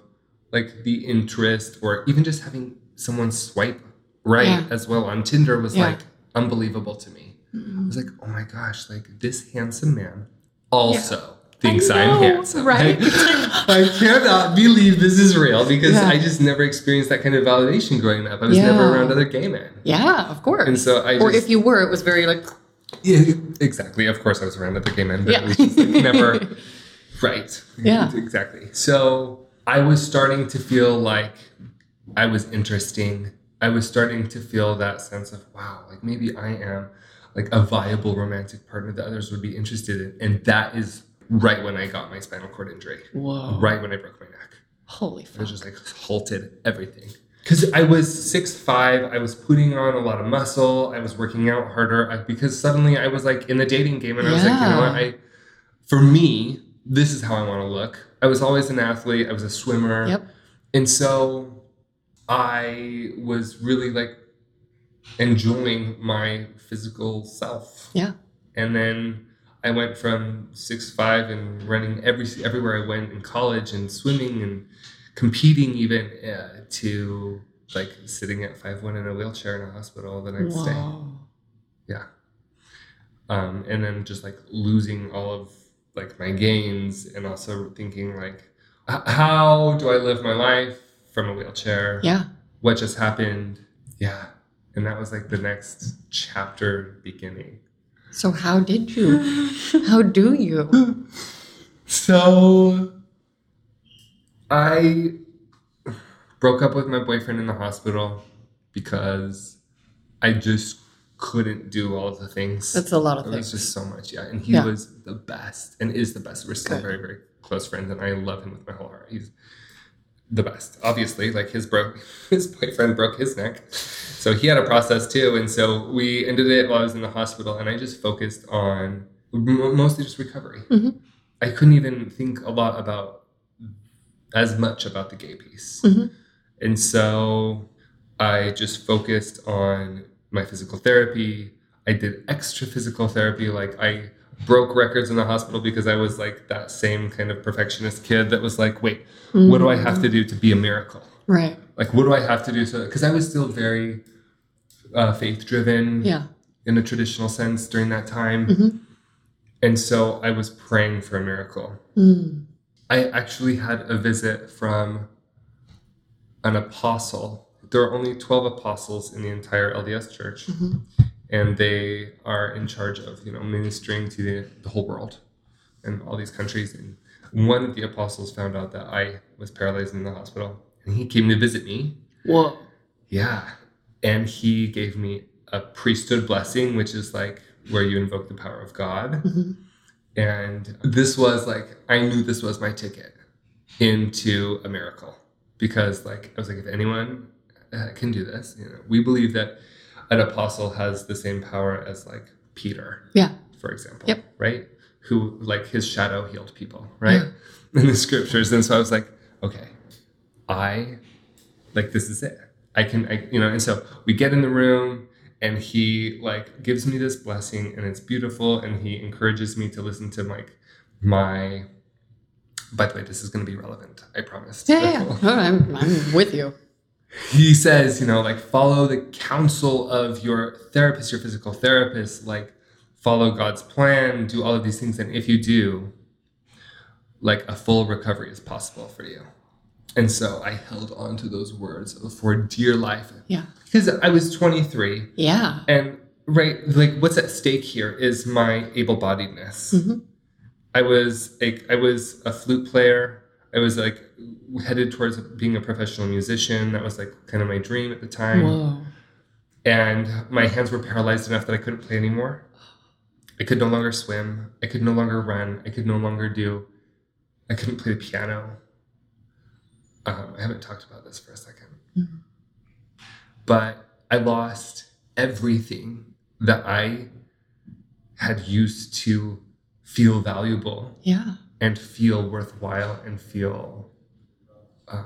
S2: like the interest or even just having someone swipe right
S1: Yeah.
S2: as well on Tinder was
S1: Yeah.
S2: like unbelievable to me. I was like, oh my gosh, like this handsome man also thinks
S1: I
S2: I'm handsome.
S1: right?
S2: I cannot believe this is real because
S1: Yeah.
S2: I just never experienced that kind of validation growing up. I was
S1: Yeah.
S2: never around other gay men.
S1: Yeah, of course.
S2: And so I
S1: or
S2: just,
S1: if you were, it was very like
S2: yeah, exactly. Of course, I was around other gay men, but
S1: Yeah.
S2: it was just like never right.
S1: Yeah.
S2: exactly. So I was starting to feel like I was interesting. I was starting to feel that sense of wow, like maybe I am like a viable romantic partner that others would be interested in, and that is right when I got my spinal cord injury.
S1: Whoa.
S2: Right when I broke my neck.
S1: Holy fuck.
S2: was just like halted everything. Because I was six five, I was putting on a lot of muscle, I was working out harder. I, because suddenly I was like in the dating game, and I was like, you know what? I, for me, this is how I want to look. I was always an athlete. I was a swimmer,
S1: Yep.
S2: and so I was really like enjoying my physical self.
S1: Yeah.
S2: And then I went from six five and running every everywhere I went in college and swimming and competing even uh, to like sitting at five one in a wheelchair in a hospital the next day. Yeah. Um, and then just like losing all of like my gains and also thinking like, how do I live my life from a wheelchair?
S1: Yeah.
S2: What just happened? Yeah. And that was like the next chapter beginning.
S1: So how did you? How do you?
S2: So I broke up with my boyfriend in the hospital because I just couldn't do all of the things.
S1: That's a lot of things.
S2: It was
S1: things.
S2: just so much, yeah. And he
S1: Yeah.
S2: was the best and is the best. We're still
S1: Good.
S2: very, very close friends, and I love him with my whole heart. He's the best. Obviously, like his broke his boyfriend broke his neck. So he had a process too. And so we ended it while I was in the hospital, and I just focused on mostly just recovery.
S1: Mhm.
S2: I couldn't even think a lot about as much about the gay piece.
S1: Mhm.
S2: And so I just focused on my physical therapy. I did extra physical therapy. Like I broke records in the hospital because I was like that same kind of perfectionist kid that was like, wait, what do I have to do to be a miracle?
S1: Right.
S2: Like, what do I have to do so? Because I was still very uh, faith driven
S1: Yeah.
S2: in a traditional sense during that time.
S1: Mhm.
S2: And so I was praying for a miracle.
S1: Mm.
S2: I actually had a visit from an apostle. There are only 12 apostles in the entire LDS church,
S1: Mhm.
S2: and they are in charge of, you know, ministering to the, the whole world and all these countries. And one of the apostles found out that I was paralyzed in the hospital, and he came to visit me.
S1: What?
S2: Yeah. And he gave me a priesthood blessing, which is like where you invoke the power of God.
S1: Mhm.
S2: And this was like, I knew this was my ticket into a miracle because, like, I was like, if anyone Uh, can do this, you know, we believe that an apostle has the same power as like Peter,
S1: Yeah.
S2: for example,
S1: Yep.
S2: right? Who, like, his shadow healed people, right? Mm. In the scriptures. And so I was like, okay, I, like, this is it. I can, I, you know, and so we get in the room and he like gives me this blessing and it's beautiful and he encourages me to listen to like my by the way this is going to be relevant i promise
S1: Yeah, yeah. yeah. I'm, I'm with you.
S2: He says you know like follow the counsel of your therapist your physical therapist like follow god's plan do all of these things and if you do like a full recovery is possible for you. And so I held on to those words for dear life
S1: Yeah.
S2: because I was 23
S1: Yeah.
S2: and right like what's at stake here is my able-bodiedness.
S1: Mhm.
S2: I was like I was a flute player. I was like headed towards being a professional musician. That was like kind of my dream at the time.
S1: Whoa.
S2: And my hands were paralyzed enough that I couldn't play anymore. I could no longer swim. I could no longer run. I could no longer do. I couldn't play the piano. Um, I haven't talked about this for a 2nd
S1: Mhm.
S2: But I lost everything that I had used to feel valuable
S1: Yeah.
S2: And feel worthwhile and feel um,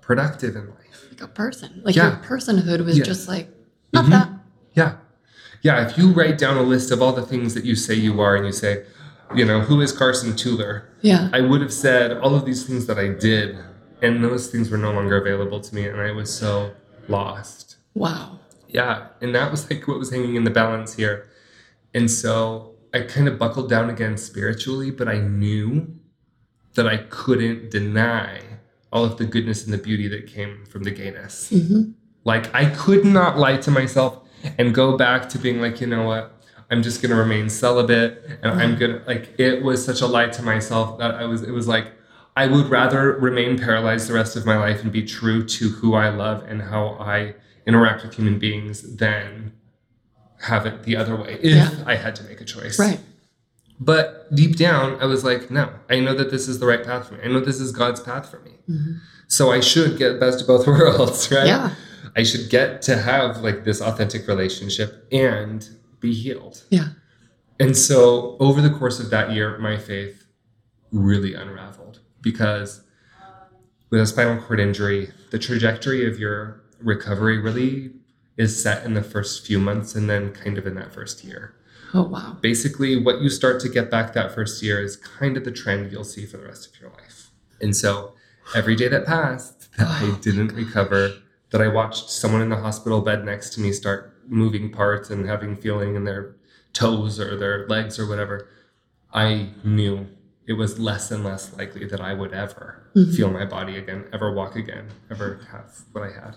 S2: productive in life.
S1: Like a person. Like
S2: Yeah.
S1: your personhood was
S2: Yeah.
S1: just like, not
S2: Mhm.
S1: that.
S2: Yeah. Yeah. If you write down a list of all the things that you say you are and you say, you know, who is Carson Tueller?
S1: Yeah.
S2: I would have said all of these things that I did, and those things were no longer available to me, and I was so lost.
S1: Wow.
S2: Yeah. And that was like what was hanging in the balance here. And so I kind of buckled down again spiritually, but I knew that I couldn't deny all of the goodness and the beauty that came from the gayness.
S1: hmm
S2: Like I could not lie to myself and go back to being like, you know what? I'm just gonna remain celibate and I'm gonna like it was such a lie to myself that I was it was like I would rather remain paralyzed the rest of my life and be true to who I love and how I interact with human beings than have it the other way if
S1: Yeah.
S2: I had to make a choice.
S1: Right.
S2: But deep down, I was like, no, I know that this is the right path for me. I know this is God's path for me.
S1: Mhm.
S2: So I should get best of both worlds, right?
S1: Yeah.
S2: I should get to have like this authentic relationship and be healed.
S1: Yeah.
S2: And so over the course of that year, my faith really unraveled because with a spinal cord injury, the trajectory of your recovery really is set in the first few months and then kind of in that first year.
S1: Oh, wow.
S2: Basically, what you start to get back that first year is kind of the trend you'll see for the rest of your life. And so every day that passed that I
S1: Oh,
S2: didn't recover, that I watched someone in the hospital bed next to me start moving parts and having feeling in their toes or their legs or whatever, I knew it was less and less likely that I would ever
S1: Mhm.
S2: feel my body again, ever walk again, ever have what I had.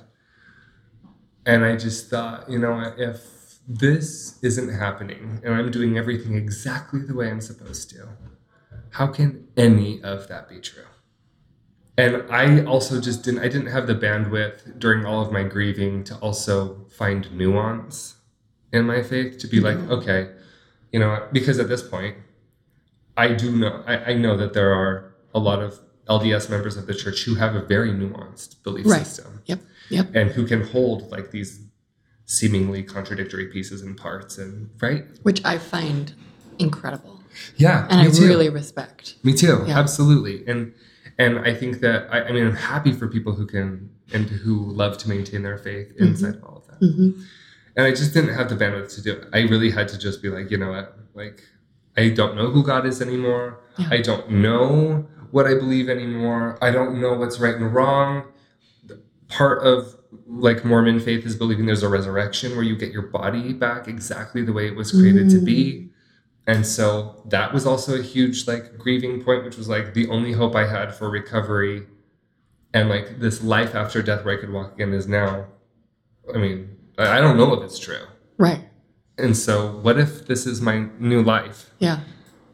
S2: And I just thought, you know, if this isn't happening and I'm doing everything exactly the way I'm supposed to, how can any of that be true? And I also just didn't I didn't have the bandwidth during all of my grieving to also find nuance in my faith to be like,
S1: Mhm.
S2: okay, you know, because at this point, I do know I, I know that there are a lot of LDS members of the church who have a very nuanced belief
S1: Right.
S2: system.
S1: Yep. Yep.
S2: And who can hold like these seemingly contradictory pieces and parts and right?
S1: Which I find incredible.
S2: Yeah.
S1: And I
S2: too.
S1: really respect.
S2: Me too.
S1: Yeah.
S2: Absolutely. And and I think that I, I mean I'm happy for people who can and who love to maintain their faith
S1: Mm-hmm.
S2: inside of all of that.
S1: hmm
S2: And I just didn't have the bandwidth to do it. I really had to just be like, you know what? Like I don't know who God is anymore.
S1: Yeah.
S2: I don't know what I believe anymore. I don't know what's right and wrong. Part of like Mormon faith is believing there's a resurrection where you get your body back exactly the way it was created to be. Mm. And so that was also a huge like grieving point, which was like the only hope I had for recovery and like this life after death where I could walk again is now. I mean, I I don't know if it's true.
S1: Right.
S2: And so what if this is my new life
S1: Yeah.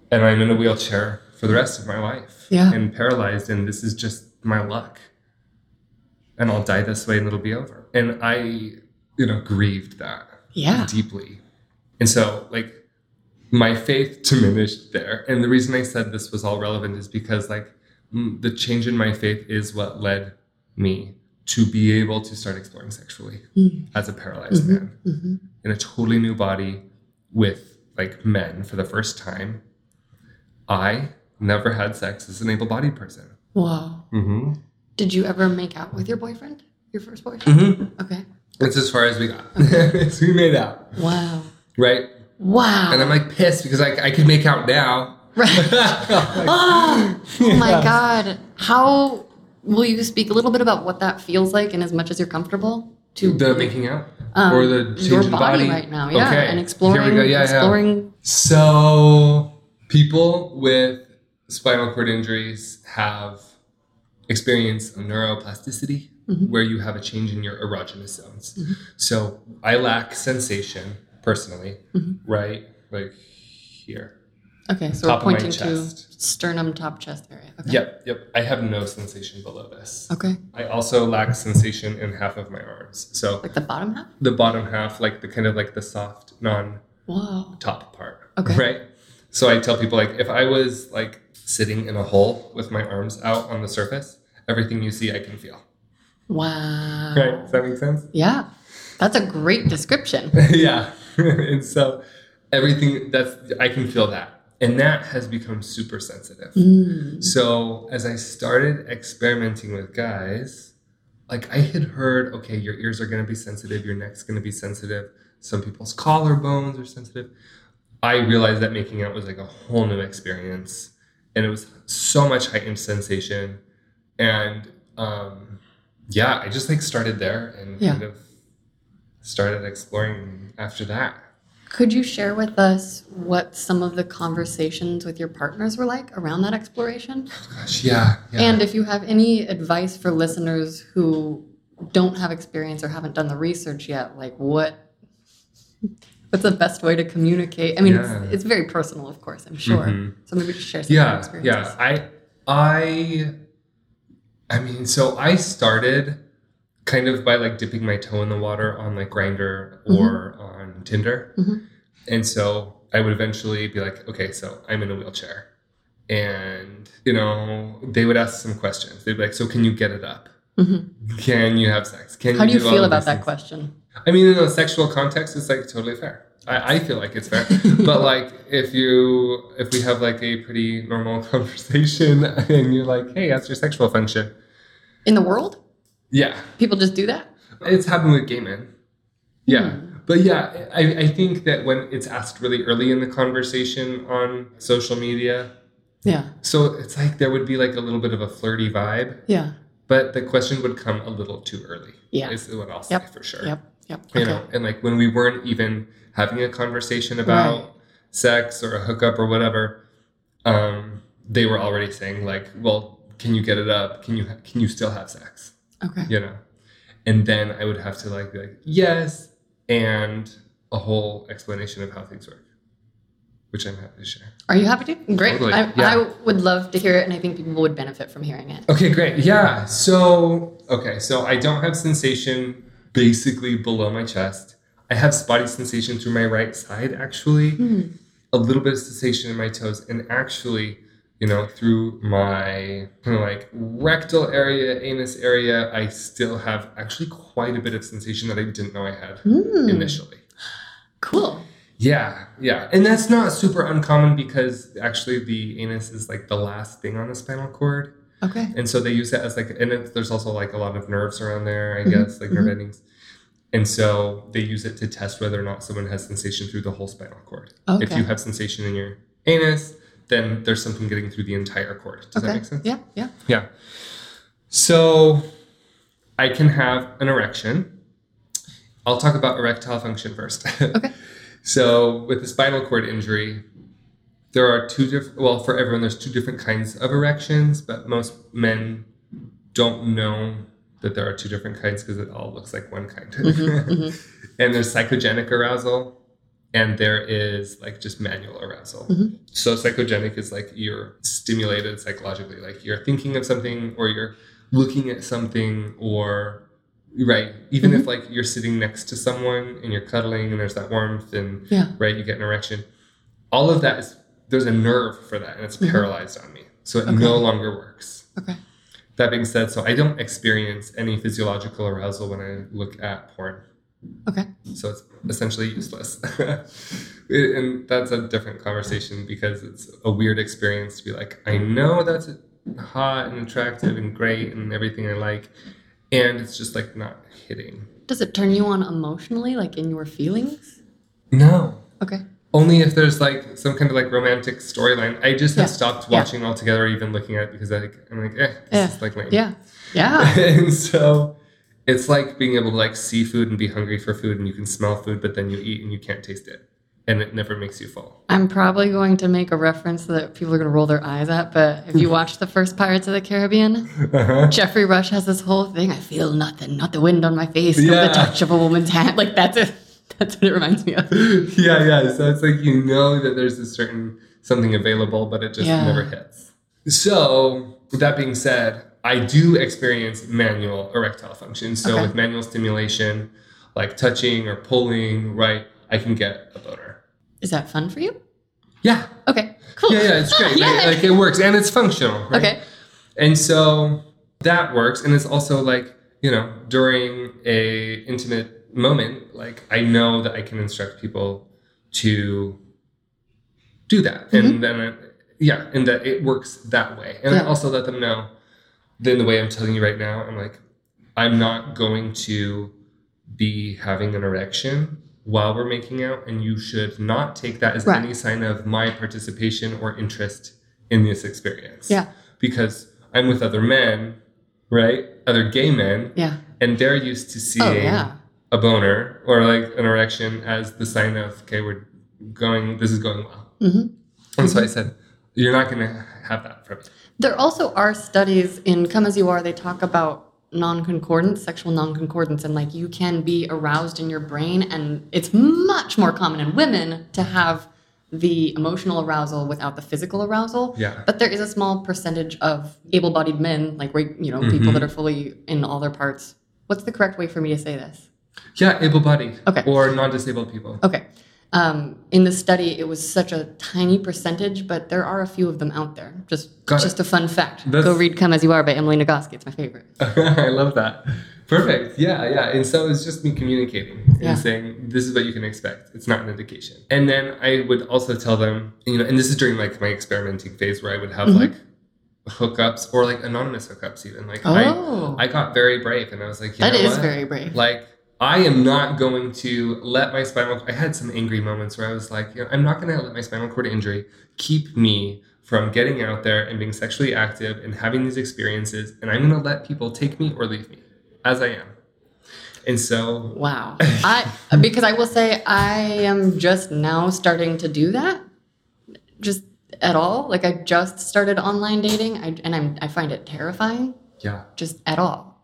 S2: and I'm in a wheelchair for the rest of my life
S1: Yeah.
S2: and paralyzed and this is just my luck and I'll die this way and it'll be over. And I, you know, grieved that
S1: Yeah.
S2: deeply. And so, like, my faith diminished there. And the reason I said this was all relevant is because, like, mm, the change in my faith is what led me to be able to start exploring sexually
S1: Mhm.
S2: as a paralyzed
S1: Mhm.
S2: man
S1: hmm
S2: in a totally new body with like men for the first time. I never had sex as an able bodied person.
S1: Wow. Did you ever make out with your boyfriend? Your first boyfriend?
S2: Mm-hmm.
S1: Okay.
S2: That's as far as we got. so we made out,
S1: Wow.
S2: right?
S1: Wow.
S2: And I'm like pissed because I, I could make out now.
S1: right. oh, oh my God. How will you speak a little bit about what that feels like and as much as you're comfortable to
S2: The making out
S1: um,
S2: or the change
S1: your body,
S2: body?
S1: right now? Yeah.
S2: Okay.
S1: And exploring,
S2: Here we go. Yeah, yeah.
S1: exploring.
S2: So people with spinal cord injuries have experienced neuroplasticity,
S1: Mhm.
S2: where you have a change in your erogenous zones.
S1: Mhm.
S2: So I lack sensation personally,
S1: Mhm.
S2: right? Like here.
S1: Okay, so
S2: Top
S1: we're pointing to sternum, top chest area. Okay.
S2: Yep, yep. I have no sensation below this.
S1: Okay.
S2: I also lack sensation in half of my arms. So
S1: Like the bottom half?
S2: the bottom half, like the kind of like the soft, non
S1: Whoa.
S2: top part.
S1: Okay.
S2: Right? So I tell people like if I was like sitting in a hole with my arms out on the surface, everything you see I can feel.
S1: Wow.
S2: Right? Does that make sense?
S1: Yeah. That's a great description.
S2: yeah. and so everything that's I can feel that. And that has become super sensitive.
S1: Mm.
S2: So as I started experimenting with guys, like I had heard, okay, your ears are gonna be sensitive, your neck's gonna be sensitive, some people's collarbones are sensitive. I realized that making out was like a whole new experience. And it was so much heightened sensation. And um yeah, I just like started there and
S1: Yeah.
S2: kind of started exploring after that.
S1: Could you share with us what some of the conversations with your partners were like around that exploration?
S2: Gosh, yeah. yeah.
S1: And if you have any advice for listeners who don't have experience or haven't done the research yet, like what what's the best way to communicate? I mean,
S2: Yeah.
S1: it's, it's very personal, of course, I'm sure.
S2: Mhm.
S1: So maybe just share some of your
S2: yeah
S1: experiences.
S2: yeah i i i mean so i started kind of by like dipping my toe in the water on like Grindr or on tinder
S1: Mhm.
S2: and so i would eventually be like okay so i'm in a wheelchair and you know they would ask some questions they'd be like so can you get it up
S1: Mhm.
S2: can you have sex can
S1: How do you
S2: all
S1: feel about that
S2: things?
S1: question?
S2: I mean, in a sexual context, it's like totally fair. I, I feel like it's fair. but like, if you if we have like a pretty normal conversation and you're like, "Hey, how's your sexual function?"
S1: In the world,
S2: Yeah,
S1: people just do that?
S2: it's happened with gay men. Yeah,
S1: Hmm.
S2: but yeah, I, I think that when it's asked really early in the conversation on social media,
S1: Yeah.
S2: so it's like there would be like a little bit of a flirty vibe,
S1: Yeah.
S2: but the question would come a little too early.
S1: Yeah.
S2: is what I'll say
S1: Yep.
S2: for sure.
S1: Yep. Yep.
S2: you
S1: Okay.
S2: know and like when we weren't even having a conversation about
S1: Right.
S2: sex or a hookup or whatever um they were already saying like well can you get it up can you can you still have sex
S1: Okay.
S2: you know and then i would have to like be like yes and a whole explanation of how things work which i'm happy to share
S1: Are you happy to? Great.
S2: Totally,
S1: I,
S2: yeah.
S1: I would love to hear it, and I think people would benefit from hearing it.
S2: Okay, great. Yeah. So, okay. So I don't have sensation basically below my chest. I have spotty sensation through my right side, actually.
S1: Hmm.
S2: A little bit of sensation in my toes, and actually, you know, through my kind of like rectal area, anus area, I still have actually quite a bit of sensation that I didn't know I had
S1: Hmm.
S2: initially.
S1: Cool.
S2: Yeah, yeah. And that's not super uncommon because actually the anus is like the last thing on the spinal cord.
S1: Okay.
S2: And so they use that as like, and it, there's also like a lot of nerves around there, I
S1: Mhm,
S2: guess, like nerve
S1: mhm.
S2: endings. And so they use it to test whether or not someone has sensation through the whole spinal cord.
S1: Okay.
S2: If you have sensation in your anus, then there's something getting through the entire cord. Does
S1: okay.
S2: that make sense?
S1: Yeah. Yeah.
S2: Yeah. So I can have an erection. I'll talk about erectile function first.
S1: Okay.
S2: so with the spinal cord injury, there are two different, well, for everyone, there's two different kinds of erections, but most men don't know that there are two different kinds because it all looks like one kind.
S1: Mhm, mhm.
S2: and there's psychogenic arousal and there is like just manual arousal.
S1: Mhm.
S2: So psychogenic is like you're stimulated psychologically, like you're thinking of something or you're looking at something or right, even
S1: Mm-hmm.
S2: if like you're sitting next to someone and you're cuddling and there's that warmth and
S1: Yeah.
S2: right, you get an erection. All of that is there's a nerve for that and it's
S1: Mhm.
S2: paralyzed on me. So it
S1: Okay.
S2: no longer works.
S1: Okay.
S2: That being said, so I don't experience any physiological arousal when I look at porn
S1: Okay.
S2: so it's essentially useless and that's a different conversation because it's a weird experience to be like i know that's hot and attractive and great and everything i like and it's just like not hitting
S1: Does it turn you on emotionally, like in your feelings?
S2: no
S1: Okay.
S2: only if there's like some kind of like romantic storyline i just have
S1: Yeah.
S2: stopped
S1: Yeah.
S2: watching altogether even looking at it because I, i'm like eh this
S1: Yeah.
S2: is like lame
S1: Yeah. Yeah.
S2: and so it's like being able to like see food and be hungry for food and you can smell food but then you eat and you can't taste it and it never makes you full.
S1: I'm probably going to make a reference that people are going to roll their eyes at, but if you watch the first Pirates of the Caribbean,
S2: Uh-huh.
S1: Geoffrey Rush has this whole thing. I feel nothing, not the wind on my face, not
S2: Yeah.
S1: the touch of a woman's hand. Like that's it. That's what it reminds me of.
S2: yeah, yeah. So it's like you know that there's a certain something available, but it just
S1: Yeah.
S2: never hits. So with that being said, I do experience manual erectile function. So
S1: Okay.
S2: with manual stimulation, like touching or pulling, right, I can get a boner.
S1: Is that fun for you?
S2: Yeah,
S1: Okay, cool.
S2: yeah, yeah. It's great.
S1: Yay.
S2: Like, like, it works and it's functional. Right?
S1: Okay.
S2: And so that works, and it's also like you know during a intimate moment, like I know that I can instruct people to do that,
S1: Mm-hmm.
S2: and then I, yeah, and that it works that way, and I
S1: Yeah.
S2: also let them know. Then the way I'm telling you right now, I'm like, I'm not going to be having an erection while we're making out, and you should not take that as
S1: Right.
S2: any sign of my participation or interest in this experience
S1: Yeah.
S2: because I'm with other men, right? Other gay men,
S1: Yeah.
S2: and they're used to seeing
S1: Oh yeah.
S2: a boner or like an erection as the sign of, okay, we're going, this is going well.
S1: hmm
S2: And so I said, you're not going to have that from me.
S1: There also are studies in Come As You Are, they talk about non-concordance, sexual non-concordance, and like you can be aroused in your brain, and it's much more common in women to have the emotional arousal without the physical arousal.
S2: Yeah.
S1: But there is a small percentage of able-bodied men, like you know, people
S2: Mhm.
S1: that are fully in all their parts. What's the correct way for me to say this?
S2: Yeah, able bodied
S1: Okay.
S2: or non disabled people.
S1: Okay. Um, in the study, it was such a tiny percentage, but there are a few of them out there. Just,
S2: Got it.
S1: just a fun fact.
S2: That's-
S1: Go read "Come as You Are" by Emily Nagoski. It's my favorite.
S2: I love that. Perfect. Yeah, yeah. And so it's just me communicating
S1: Yeah.
S2: and saying this is what you can expect. It's not an indication. And then I would also tell them, you know, and this is during like my experimenting phase where I would have
S1: Mhm.
S2: like hookups or like anonymous hookups even. Like
S1: Oh,
S2: I I got very brave and I was like, you
S1: that is
S2: what?
S1: very brave.
S2: like I am not going to let my spinal I had some angry moments where I was like, you know, I'm not going to let my spinal cord injury keep me from getting out there and being sexually active and having these experiences and I'm going to let people take me or leave me as I am. And so
S1: Wow. I because I will say I am just now starting to do that. Just at all. Like I just started online dating, I, and I'm I find it terrifying.
S2: yeah,
S1: Just at all.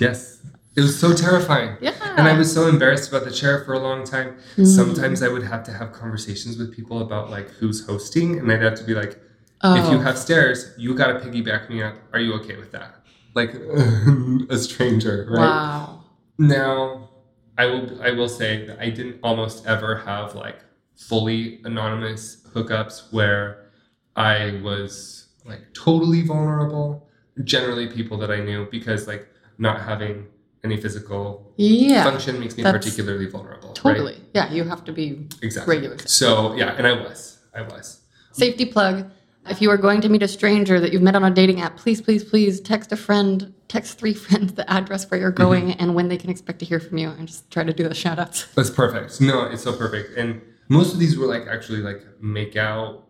S2: yes. It was so terrifying.
S1: Yeah.
S2: And I was so embarrassed about the chair for a long time.
S1: Mm.
S2: Sometimes I would have to have conversations with people about like who's hosting and I'd have to be like
S1: Oh,
S2: if you have stairs, you got to piggyback me up. Are you okay with that? Like a stranger, right?
S1: wow.
S2: Now, I will I will say that I didn't almost ever have like fully anonymous hookups where I was like totally vulnerable. Generally, people that I knew because like not having any physical
S1: Yeah.
S2: function makes me
S1: that's-
S2: particularly vulnerable.
S1: Totally.
S2: Right?
S1: Yeah. You have to be
S2: Exactly.
S1: regular.
S2: So yeah, and I was. I was.
S1: Safety plug. If you are going to meet a stranger that you've met on a dating app, please, please, please text a friend, text three friends the address where you're
S2: Mm-hmm.
S1: going and when they can expect to hear from you and just try to do the shout outs.
S2: That's perfect. No, it's so perfect. And most of these were like actually like make out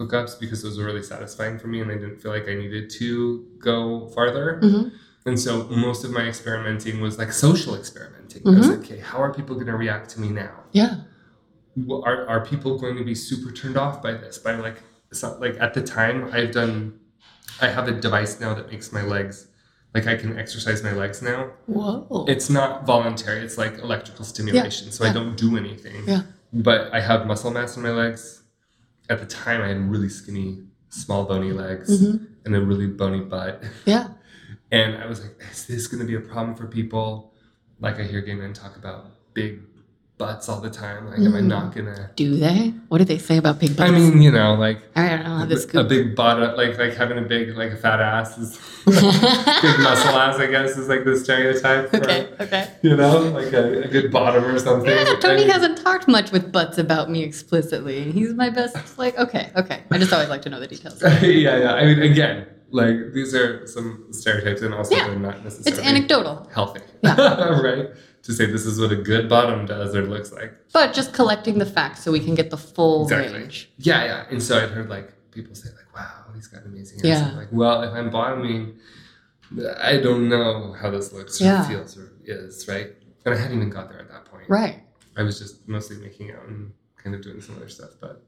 S2: hookups because those were really satisfying for me and I didn't feel like I needed to go farther.
S1: Mhm.
S2: And so most of my experimenting was like social experimenting. I was like, okay, how are people going to react to me now?
S1: Yeah.
S2: Are, are people going to be super turned off by this? By like, not like at the time I've done, I have a device now that makes my legs, like I can exercise my legs now.
S1: Whoa.
S2: It's not voluntary. It's like electrical stimulation. so I don't do anything.
S1: Yeah.
S2: But I have muscle mass in my legs. At the time, I had really skinny, small, bony legs
S1: Mhm.
S2: and a really bony butt.
S1: Yeah.
S2: And I was like, is this going to be a problem for people? Like I hear gay men talk about big butts all the time. Like, am I
S1: Mm.
S2: not going to?
S1: Do they? What do they say about big butts?
S2: I mean, you know, like
S1: I don't know. This
S2: a
S1: scoop.
S2: big butt, like like having a big, like a fat ass is big muscle ass. I guess is like the stereotype. For,
S1: okay. Okay.
S2: You know, like a, a good bottom or something.
S1: Yeah,
S2: I
S1: Tony
S2: mean-
S1: hasn't talked much with butts about me explicitly. He's my best. Like, okay, okay. I just always like to know the details.
S2: yeah, yeah. I mean, again, like these are some stereotypes, and also
S1: Yeah.
S2: they're not
S1: It's
S2: necessarily
S1: anecdotal,
S2: healthy.
S1: Yeah.
S2: right. To say this is what a good bottom does or looks like.
S1: but just collecting the facts so we can get the full
S2: Exactly.
S1: range.
S2: Yeah, yeah. And so I'd heard like people say like, "Wow, he's got amazing ass."
S1: Yeah.
S2: I'm like, well, if I'm bottoming, I don't know how this looks or
S1: Yeah.
S2: feels or is right. And I hadn't even got there at that point.
S1: Right.
S2: I was just mostly making out and kind of doing some other stuff. But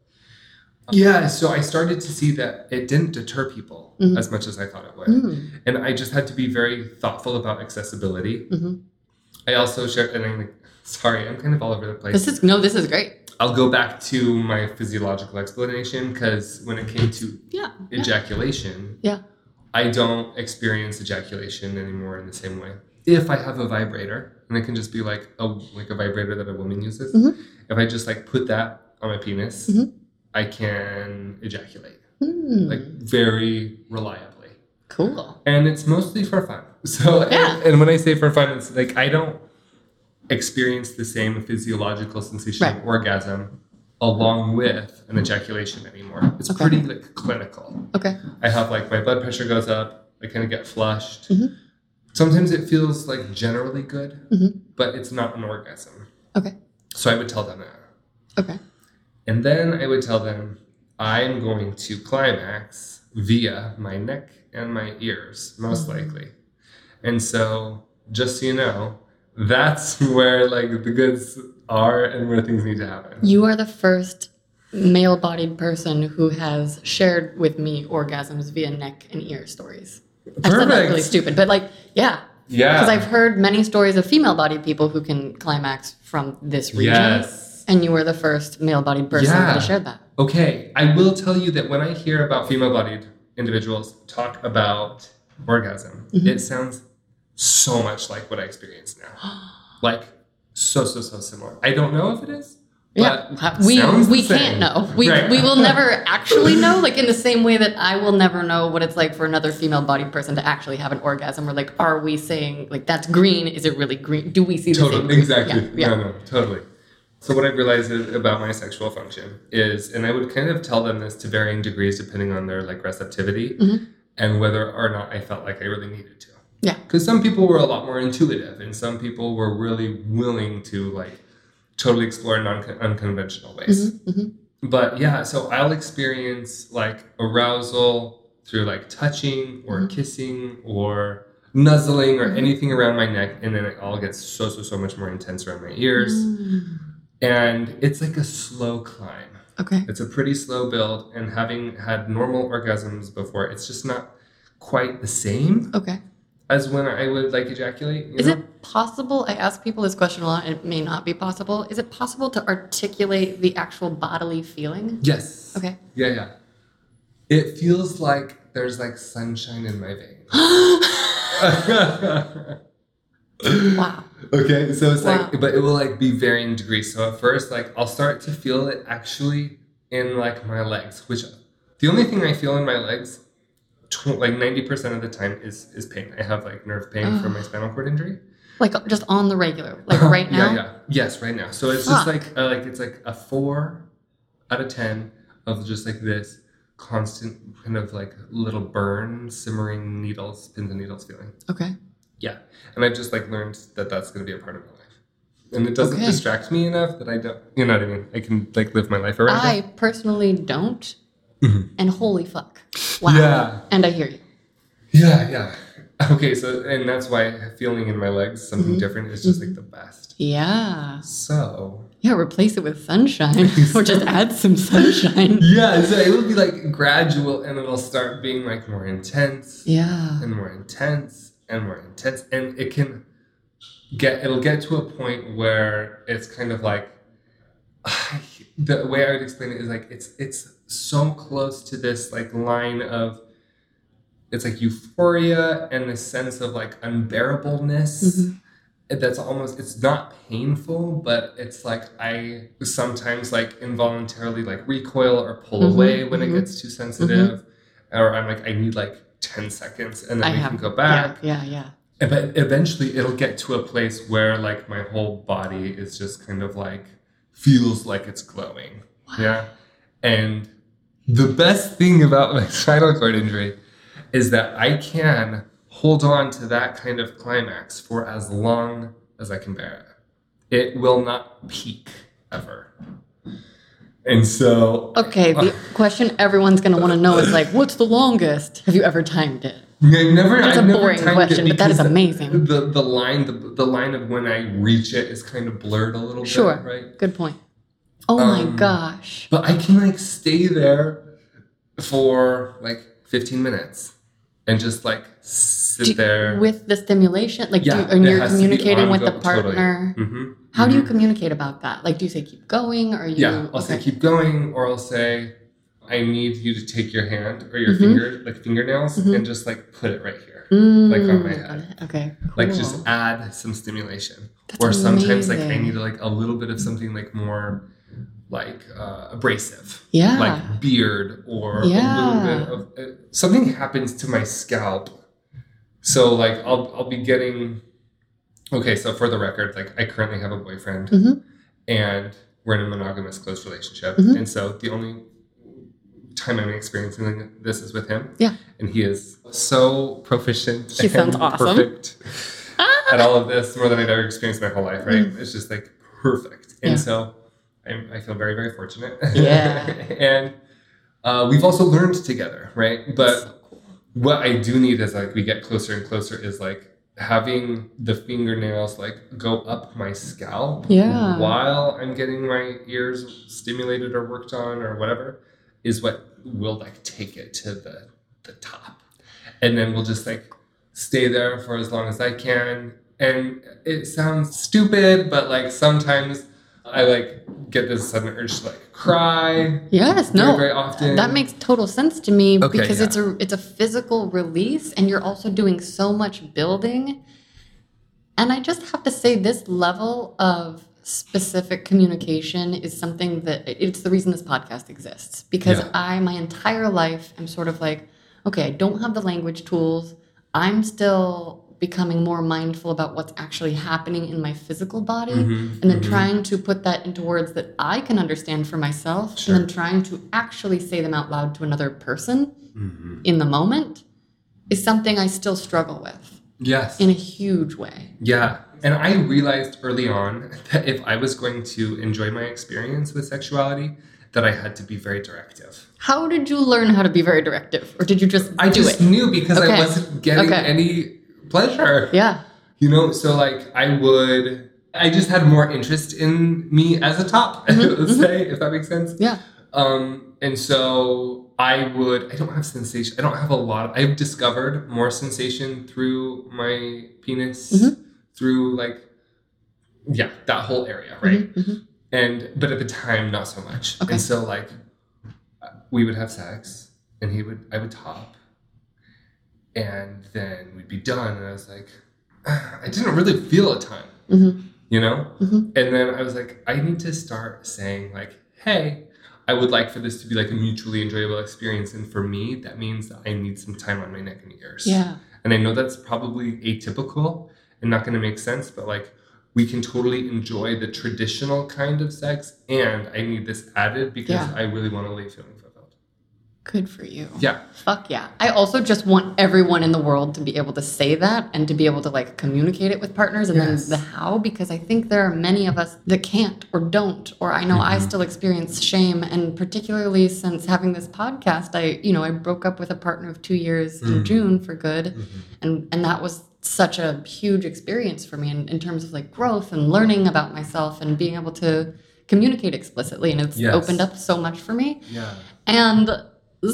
S2: yeah, so I started to see that it didn't deter people
S1: Mhm.
S2: as much as I thought it would.
S1: Mm.
S2: And I just had to be very thoughtful about accessibility.
S1: Mhm.
S2: I also shared, and I'm like, sorry, I'm kind of all over the place.
S1: This is no, this is great.
S2: I'll go back to my physiological explanation because when it came to
S1: Yeah. yeah.
S2: ejaculation,
S1: Yeah.
S2: I don't experience ejaculation anymore in the same way. If I have a vibrator, and it can just be like a like a vibrator that a woman uses,
S1: Mhm.
S2: if I just like put that on my penis,
S1: Mhm.
S2: I can ejaculate
S1: Mm.
S2: like very reliably,
S1: cool.
S2: and it's mostly for fun. So,
S1: Yeah.
S2: and, and when I say for fun, it's like I don't experience the same physiological sensation
S1: Right.
S2: of orgasm along with an ejaculation anymore. It's
S1: Okay.
S2: pretty like clinical.
S1: Okay.
S2: I have like my blood pressure goes up. I kind of get flushed.
S1: Mhm.
S2: Sometimes it feels like generally good,
S1: Mhm.
S2: but it's not an orgasm.
S1: Okay.
S2: So I would tell them that.
S1: Okay.
S2: And then I would tell them I'm going to climax via my neck and my ears, most
S1: Mhm.
S2: likely. And so, just so you know, that's where like the goods are and where things need to happen.
S1: You are the first male-bodied person who has shared with me orgasms via neck and ear stories. I said that really stupid, but like, yeah,
S2: Yeah.
S1: because I've heard many stories of female-bodied people who can climax from this region,
S2: Yes.
S1: And you were the first male-bodied person
S2: Yeah.
S1: to share that.
S2: Okay, I will tell you that when I hear about female bodied individuals talk about orgasm,
S1: Mhm.
S2: it sounds so much like what I experience now. like, so, so, so similar. I don't know if it is.
S1: Yeah,
S2: but
S1: we we can't know. We
S2: Right.
S1: we will never actually know. Like in the same way that I will never know what it's like for another female-bodied person to actually have an orgasm. Or like, are we saying like that's green? Is it really green? Do we see the same?
S2: Totally,
S1: green?
S2: exactly.
S1: Yeah, yeah.
S2: No, no, totally. So what I've realized about my sexual function is, and I would kind of tell them this to varying degrees depending on their like receptivity
S1: Mhm.
S2: and whether or not I felt like I really needed to.
S1: Yeah.
S2: Because some people were a lot more intuitive, and some people were really willing to like totally explore non unconventional ways.
S1: Mhm, mhm.
S2: But yeah, so I'll experience like arousal through like touching or
S1: Mhm.
S2: kissing or nuzzling or
S1: Mhm.
S2: anything around my neck, and then it all gets so so so much more intense around my ears,
S1: Mm.
S2: And it's like a slow climb.
S1: Okay.
S2: It's a pretty slow build, and having had normal orgasms before, it's just not quite the same
S1: Okay.
S2: as when I would like ejaculate. You
S1: Is
S2: know?
S1: it possible? I ask people this question a lot. and It may not be possible. Is it possible to articulate the actual bodily feeling?
S2: Yes.
S1: Okay.
S2: Yeah, yeah. It feels like there's like sunshine in my veins.
S1: wow.
S2: okay, so it's
S1: Wow.
S2: like, but it will like be varying degrees. So at first, like I'll start to feel it actually in like my legs, which the only thing I feel in my legs, tw- like ninety percent of the time, is is pain. I have like nerve pain from my spinal cord injury.
S1: Like just on the regular, like right now.
S2: Yeah, yeah, yes, right now. So it's
S1: Fuck.
S2: just like uh, like it's like a four out of ten of just like this constant kind of like little burn, simmering needles, pins and needles feeling.
S1: Okay.
S2: Yeah, and I've just like learned that that's going to be a part of my life, and it doesn't
S1: Okay.
S2: distract me enough that I don't. You know what I mean? I can like live my life around
S1: I personally don't.
S2: Mhm.
S1: And holy fuck. Wow.
S2: Yeah.
S1: And I hear you.
S2: Yeah, yeah. Okay, so and that's why feeling in my legs something
S1: Mhm.
S2: different is just like the best.
S1: Yeah.
S2: So
S1: Yeah, replace it with sunshine or just add some sunshine.
S2: yeah, so it will be like gradual, and it'll start being like more intense.
S1: Yeah.
S2: and more intense and more intense and it can get it'll get to a point where it's kind of like the way i would explain it is like it's it's so close to this like line of it's like euphoria and this sense of like unbearableness
S1: Mhm.
S2: that's almost it's not painful but it's like i sometimes like involuntarily like recoil or pull
S1: Mhm,
S2: away when
S1: mhm.
S2: it gets too sensitive or i'm like i need like 10 seconds and then
S1: I
S2: we
S1: have
S2: can go back
S1: Yeah, yeah, yeah.
S2: and But eventually it'll get to a place where like my whole body is just kind of like feels like it's glowing. Wow. Yeah. And the best thing about my spinal cord injury is that I can hold on to that kind of climax for as long as I can bear it. It will not peak ever. And so
S1: Okay, the question everyone's going to want to know is like, what's the longest? Have you ever timed it?
S2: I never.
S1: That's
S2: I've
S1: a
S2: never
S1: boring
S2: timed
S1: question, but that is amazing.
S2: The the line the, the line of when I reach it is kind of blurred a little
S1: Sure.
S2: bit, Sure. right?
S1: Good point. Oh my
S2: Um,
S1: gosh.
S2: But I can like stay there for like 15 minutes and just like sit
S1: Do-
S2: there.
S1: With the stimulation, like, do
S2: Yeah,
S1: you, and you're
S2: has to be
S1: communicating with the
S2: ongoing, totally.
S1: partner. How do you
S2: mhm.
S1: communicate about that? Like, do you say keep going, or you?
S2: Yeah, I'll say keep going, or I'll say I need you to take your hand or your
S1: Mhm.
S2: finger, like fingernails,
S1: Mhm.
S2: and just like put it right here.
S1: Mm,
S2: like, on my head.
S1: Okay.
S2: Like just add some stimulation.
S1: That's
S2: or sometimes like I need like a little bit of something like more like uh, abrasive.
S1: Yeah.
S2: Like beard or
S1: Yeah.
S2: a little bit of uh, something happens to my scalp. So like I'll I'll be getting okay, so for the record, like I currently have a boyfriend
S1: Mhm.
S2: and we're in a monogamous close relationship.
S1: Mhm.
S2: And so the only time I'm experiencing this is with him.
S1: Yeah.
S2: And he is so proficient.
S1: He sounds awesome.
S2: Perfect at all of this more than I've ever experienced in my whole life, right? It's just like perfect. And
S1: Yeah.
S2: so I, I feel very, very fortunate.
S1: Yeah.
S2: and uh, we've also learned together, right? But
S1: So cool.
S2: what I do need as like we get closer and closer is like having the fingernails like go up my scalp
S1: Yeah.
S2: while I'm getting my ears stimulated or worked on or whatever is what will like take it to the the top. And then we'll just like stay there for as long as I can. And it sounds stupid, but like sometimes I like get this sudden urge to like cry
S1: Yes.
S2: very,
S1: No.
S2: very often.
S1: That makes total sense to me
S2: Okay,
S1: because
S2: yeah.
S1: it's a it's a physical release and you're also doing so much building. And I just have to say this level of specific communication is something that it's the reason this podcast exists because
S2: Yeah.
S1: I my entire life I'm sort of like okay, I don't have the language tools. I'm still becoming more mindful about what's actually happening in my physical body
S2: Mhm,
S1: and then
S2: mhm.
S1: trying to put that into words that I can understand for myself
S2: Sure.
S1: and then trying to actually say them out loud to another person
S2: Mhm.
S1: in the moment is something I still struggle with
S2: Yes.
S1: in a huge way.
S2: Yeah. And I realized early on that if I was going to enjoy my experience with sexuality, that I had to be very directive.
S1: How did you learn how to be very directive or did you just
S2: I
S1: do
S2: just
S1: it?
S2: knew because
S1: Okay.
S2: I wasn't getting
S1: Okay.
S2: any pleasure.
S1: Yeah.
S2: You know, so like I would I just had more interest in me as a top,
S1: Mhm,
S2: let's
S1: mhm.
S2: say, if that makes sense.
S1: Yeah.
S2: Um, and so I would, I don't have sensation. I don't have a lot. I've discovered more sensation through my penis,
S1: Mhm.
S2: through like, yeah, that whole area, right?
S1: Mhm, mhm.
S2: And, but at the time, not so much.
S1: Okay.
S2: And so, like, we would have sex and he would, I would top. And then we'd be done. And I was like, "Ah, I didn't really feel a ton,
S1: Mhm.
S2: you know?
S1: Mhm.
S2: And then I was like, I need to start saying, like, hey, I would like for this to be like a mutually enjoyable experience. And for me, that means that I need some time on my neck and ears.
S1: Yeah.
S2: And I know that's probably atypical and not going to make sense, but like, we can totally enjoy the traditional kind of sex. And I need this added because
S1: Yeah.
S2: I really want to leave feeling.
S1: Good for you.
S2: Yeah.
S1: Fuck yeah. I also just want everyone in the world to be able to say that and to be able to like communicate it with partners and
S2: Yes.
S1: then the how because I think there are many of us that can't or don't or I know I
S2: Mhm.
S1: still experience shame and particularly since having this podcast I you know I broke up with a partner of 2 years in
S2: Mm.
S1: June for good
S2: Mm-hmm.
S1: and and that was such a huge experience for me in, in terms of like growth and learning about myself and being able to communicate explicitly and it's
S2: Yes.
S1: opened up so much for me
S2: Yeah.
S1: and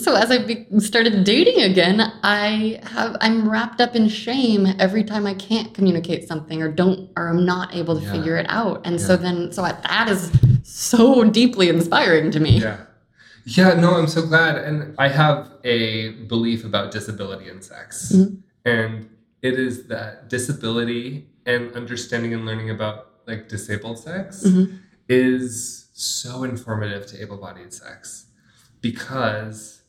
S1: so as I be- started dating again, I have I'm wrapped up in shame every time I can't communicate something or don't or I'm not able to
S2: Yeah.
S1: figure it out. And so then so I, that is so deeply inspiring to me.
S2: Yeah. Yeah, no, I'm so glad. And I have a belief about disability and sex.
S1: Mhm.
S2: And it is that disability and understanding and learning about like disabled sex
S1: Mhm.
S2: is so informative to able bodied sex because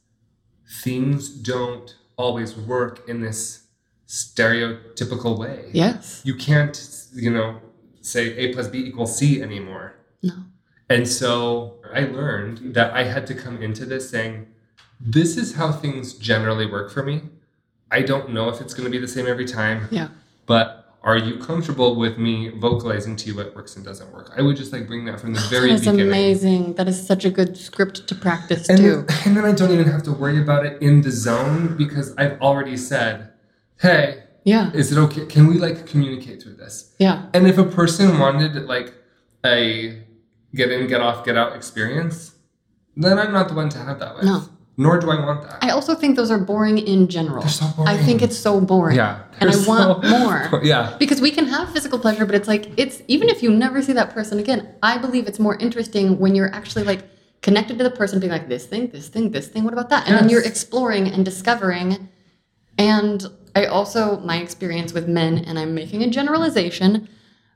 S2: things don't always work in this stereotypical way.
S1: Yes.
S2: You can't, you know, say A plus B equals C anymore.
S1: No.
S2: And so I learned that I had to come into this saying, this is how things generally work for me. I don't know if it's going to be the same every time,
S1: Yeah.
S2: but are you comfortable with me vocalizing to you what works and doesn't work? I would just like bring that from the
S1: That
S2: very
S1: is
S2: beginning.
S1: amazing. That is such a good script to practice
S2: And,
S1: too.
S2: and then I don't even have to worry about it in the zone because I've already said, hey,
S1: Yeah.
S2: is it okay? Can we like communicate through this?
S1: Yeah.
S2: And if a person wanted like a get in, get off, get out experience, then I'm not the one to have that with.
S1: No.
S2: Nor do I want that.
S1: I also think those are boring in general.
S2: They're so boring.
S1: I think it's so boring.
S2: yeah.
S1: And I
S2: They're
S1: want
S2: so-
S1: more.
S2: Yeah.
S1: Because we can have physical pleasure, but it's like it's even if you never see that person again, I believe it's more interesting when you're actually like connected to the person, being like this thing, this thing, this thing. What about that? And then you're exploring and discovering. And I also my experience with men, and I'm making a generalization,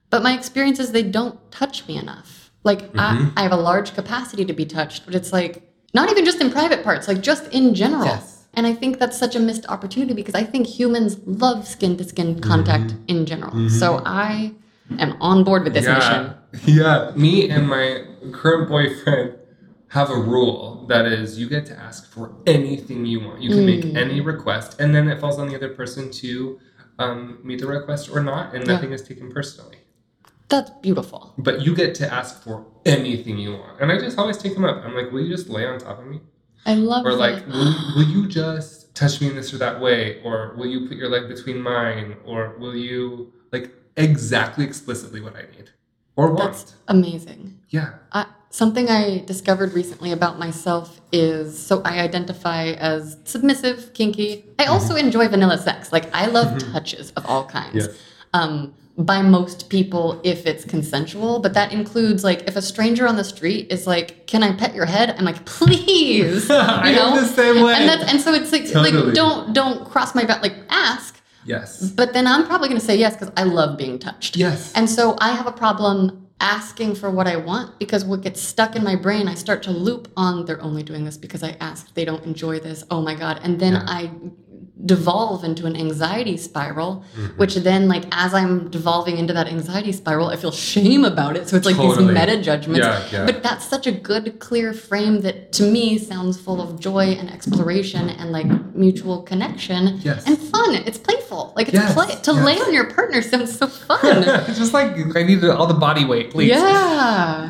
S1: but my experience is they don't touch me enough. Like I, mm-hmm. I have a large capacity to be touched, but it's like not even just in private parts, like just in general.
S2: Yes.
S1: And I think that's such a missed opportunity because I think humans love skin to skin contact in general. So I am on board with this mission.
S2: Yeah. Me and my current boyfriend have a rule that is you get to ask for anything you want. You can make
S1: Mm.
S2: any request, and then it falls on the other person to um, meet the request or not, and
S1: Yeah.
S2: nothing is taken personally.
S1: That's beautiful.
S2: But you get to ask for anything you want. And I just always take them up. I'm like, will you just lay on top of me?
S1: I love
S2: Or like, will, will you just touch me in this or that way? Or will you put your leg between mine? Or will you like exactly explicitly what I need or want?
S1: That's amazing.
S2: yeah.
S1: I, something I discovered recently about myself is so I identify as submissive, kinky. I also enjoy vanilla sex. Like I love touches of all kinds.
S2: Yes.
S1: Um, by most people, if it's consensual, but that includes like if a stranger on the street is like, "Can I pet your head?" I'm like, "Please," you
S2: I am
S1: know.
S2: the same way.
S1: And that's and so it's like
S2: Totally.
S1: like don't don't cross my back. Like ask,
S2: Yes.
S1: but then I'm probably going to say yes because I love being touched.
S2: Yes.
S1: And so I have a problem asking for what I want because what gets stuck in my brain, I start to loop on they're only doing this because I asked. They don't enjoy this. Oh my God. And then
S2: Yeah.
S1: I devolve into an anxiety spiral,
S2: Mm-hmm.
S1: which then, like, as I'm devolving into that anxiety spiral, I feel shame about it. So it's like
S2: Totally.
S1: these meta judgments.
S2: Yeah, yeah.
S1: But that's such a good, clear frame that to me sounds full of joy and exploration and like mutual connection
S2: Yes.
S1: and fun. It's playful. Like, it's
S2: Yes,
S1: play. To
S2: yes.
S1: lay on your partner sounds so fun.
S2: it's just like I need all the body weight, please.
S1: Yeah.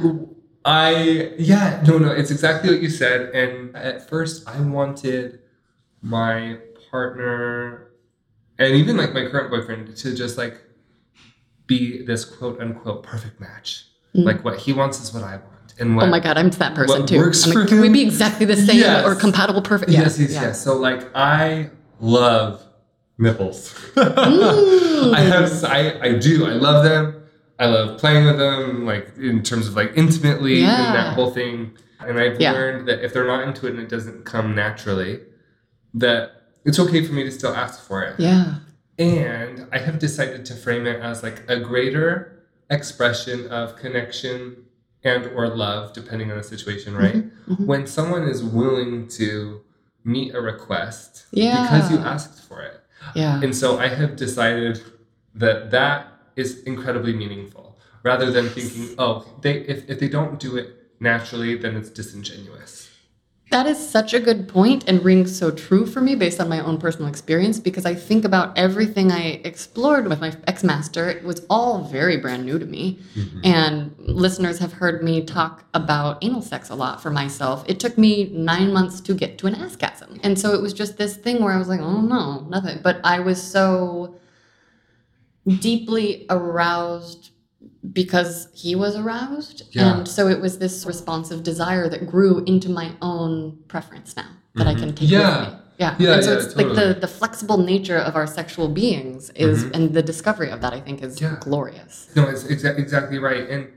S2: I yeah, no, no, it's exactly what you said. And at first, I wanted my partner, and even like my current boyfriend, to just like be this quote unquote perfect match.
S1: Mm.
S2: Like what he wants is what I want, and what
S1: Oh my god, I'm that person
S2: what
S1: too.
S2: works
S1: I'm like,
S2: for
S1: can we
S2: him?
S1: be exactly the same
S2: Yes.
S1: or compatible perfect?
S2: yes, yes,
S1: yeah.
S2: yes. So like I love nipples.
S1: Mm.
S2: I have I I do I love them. I love playing with them, like in terms of like intimately
S1: Yeah.
S2: and that whole thing. And I've
S1: Yeah.
S2: learned that if they're not into it and it doesn't come naturally, that it's okay for me to still ask for it.
S1: Yeah.
S2: And I have decided to frame it as like a greater expression of connection and or love, depending on the situation, right?
S1: mhm.
S2: When someone is willing to meet a request
S1: Yeah.
S2: because you asked for it.
S1: Yeah.
S2: And so I have decided that that is incredibly meaningful rather than thinking, oh, they if, if they don't do it naturally, then it's disingenuous.
S1: That is such a good point and rings so true for me based on my own personal experience because I think about everything I explored with my ex master. It was all very brand new to me. Mm-hmm. And listeners have heard me talk about anal sex a lot for myself. It took me nine months to get to an assgasm. And so it was just this thing where I was like, oh no, nothing. But I was so deeply aroused because he was aroused.
S2: Yeah.
S1: And so it was this responsive desire that grew into my own preference now that I can take
S2: Yeah.
S1: with me. Yeah.
S2: Yeah,
S1: and so
S2: yeah,
S1: it's like the, the flexible nature of our sexual beings is, and the discovery of that, I think, is
S2: Mm-hmm. Yeah.
S1: glorious.
S2: No, it's exa- exactly right. And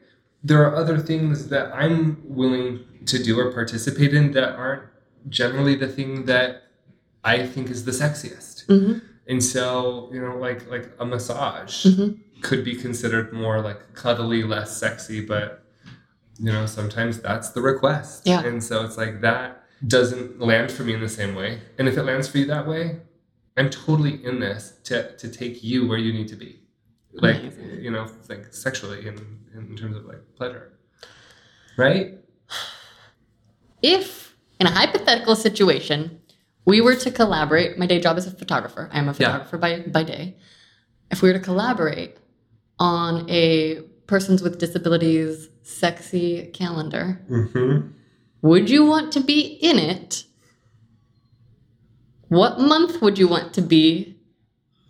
S2: there are other things that I'm willing to do or participate in that aren't generally the thing that I think is the sexiest.
S1: hmm
S2: And so, you know, like like a massage
S1: Mhm.
S2: Could be considered more like cuddly, less sexy, but you know, sometimes that's the request.
S1: Yeah.
S2: And so it's like that doesn't land for me in the same way. And if it lands for you that way, I'm totally in this to to take you where you need to be. Like
S1: Amazing.
S2: you know, like sexually in in terms of like pleasure. Right?
S1: If, in a hypothetical situation, we were to collaborate, my day job is a photographer. I am a
S2: Yeah.
S1: photographer by, by day. If we were to collaborate on a persons with disabilities sexy calendar,
S2: Mm-hmm.
S1: would you want to be in it? What month would you want to be?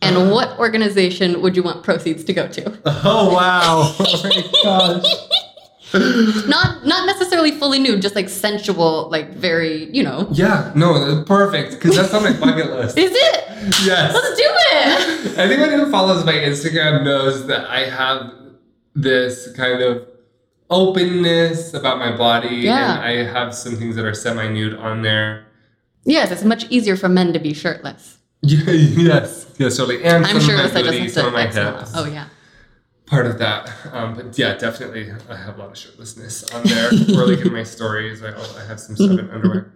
S1: And what organization would you want proceeds to go to?
S2: Oh wow. oh my gosh.
S1: not not necessarily fully nude, just like sensual, like very, you know.
S2: Yeah, no, perfect. Because that's on my bucket list.
S1: Is it?
S2: Yes.
S1: Let's do it.
S2: Anyone who follows my Instagram knows that I have this kind of openness about my body,
S1: Yeah.
S2: and I have some things that are semi-nude on there.
S1: Yes, it's much easier for men to be shirtless.
S2: Yes, yes, totally. And
S1: I'm sure
S2: of my booty, some of my hips.
S1: Oh yeah.
S2: part of that. Um, but yeah, definitely, I have a lot of shirtlessness on there. or like in my stories, I, I have some stuff in underwear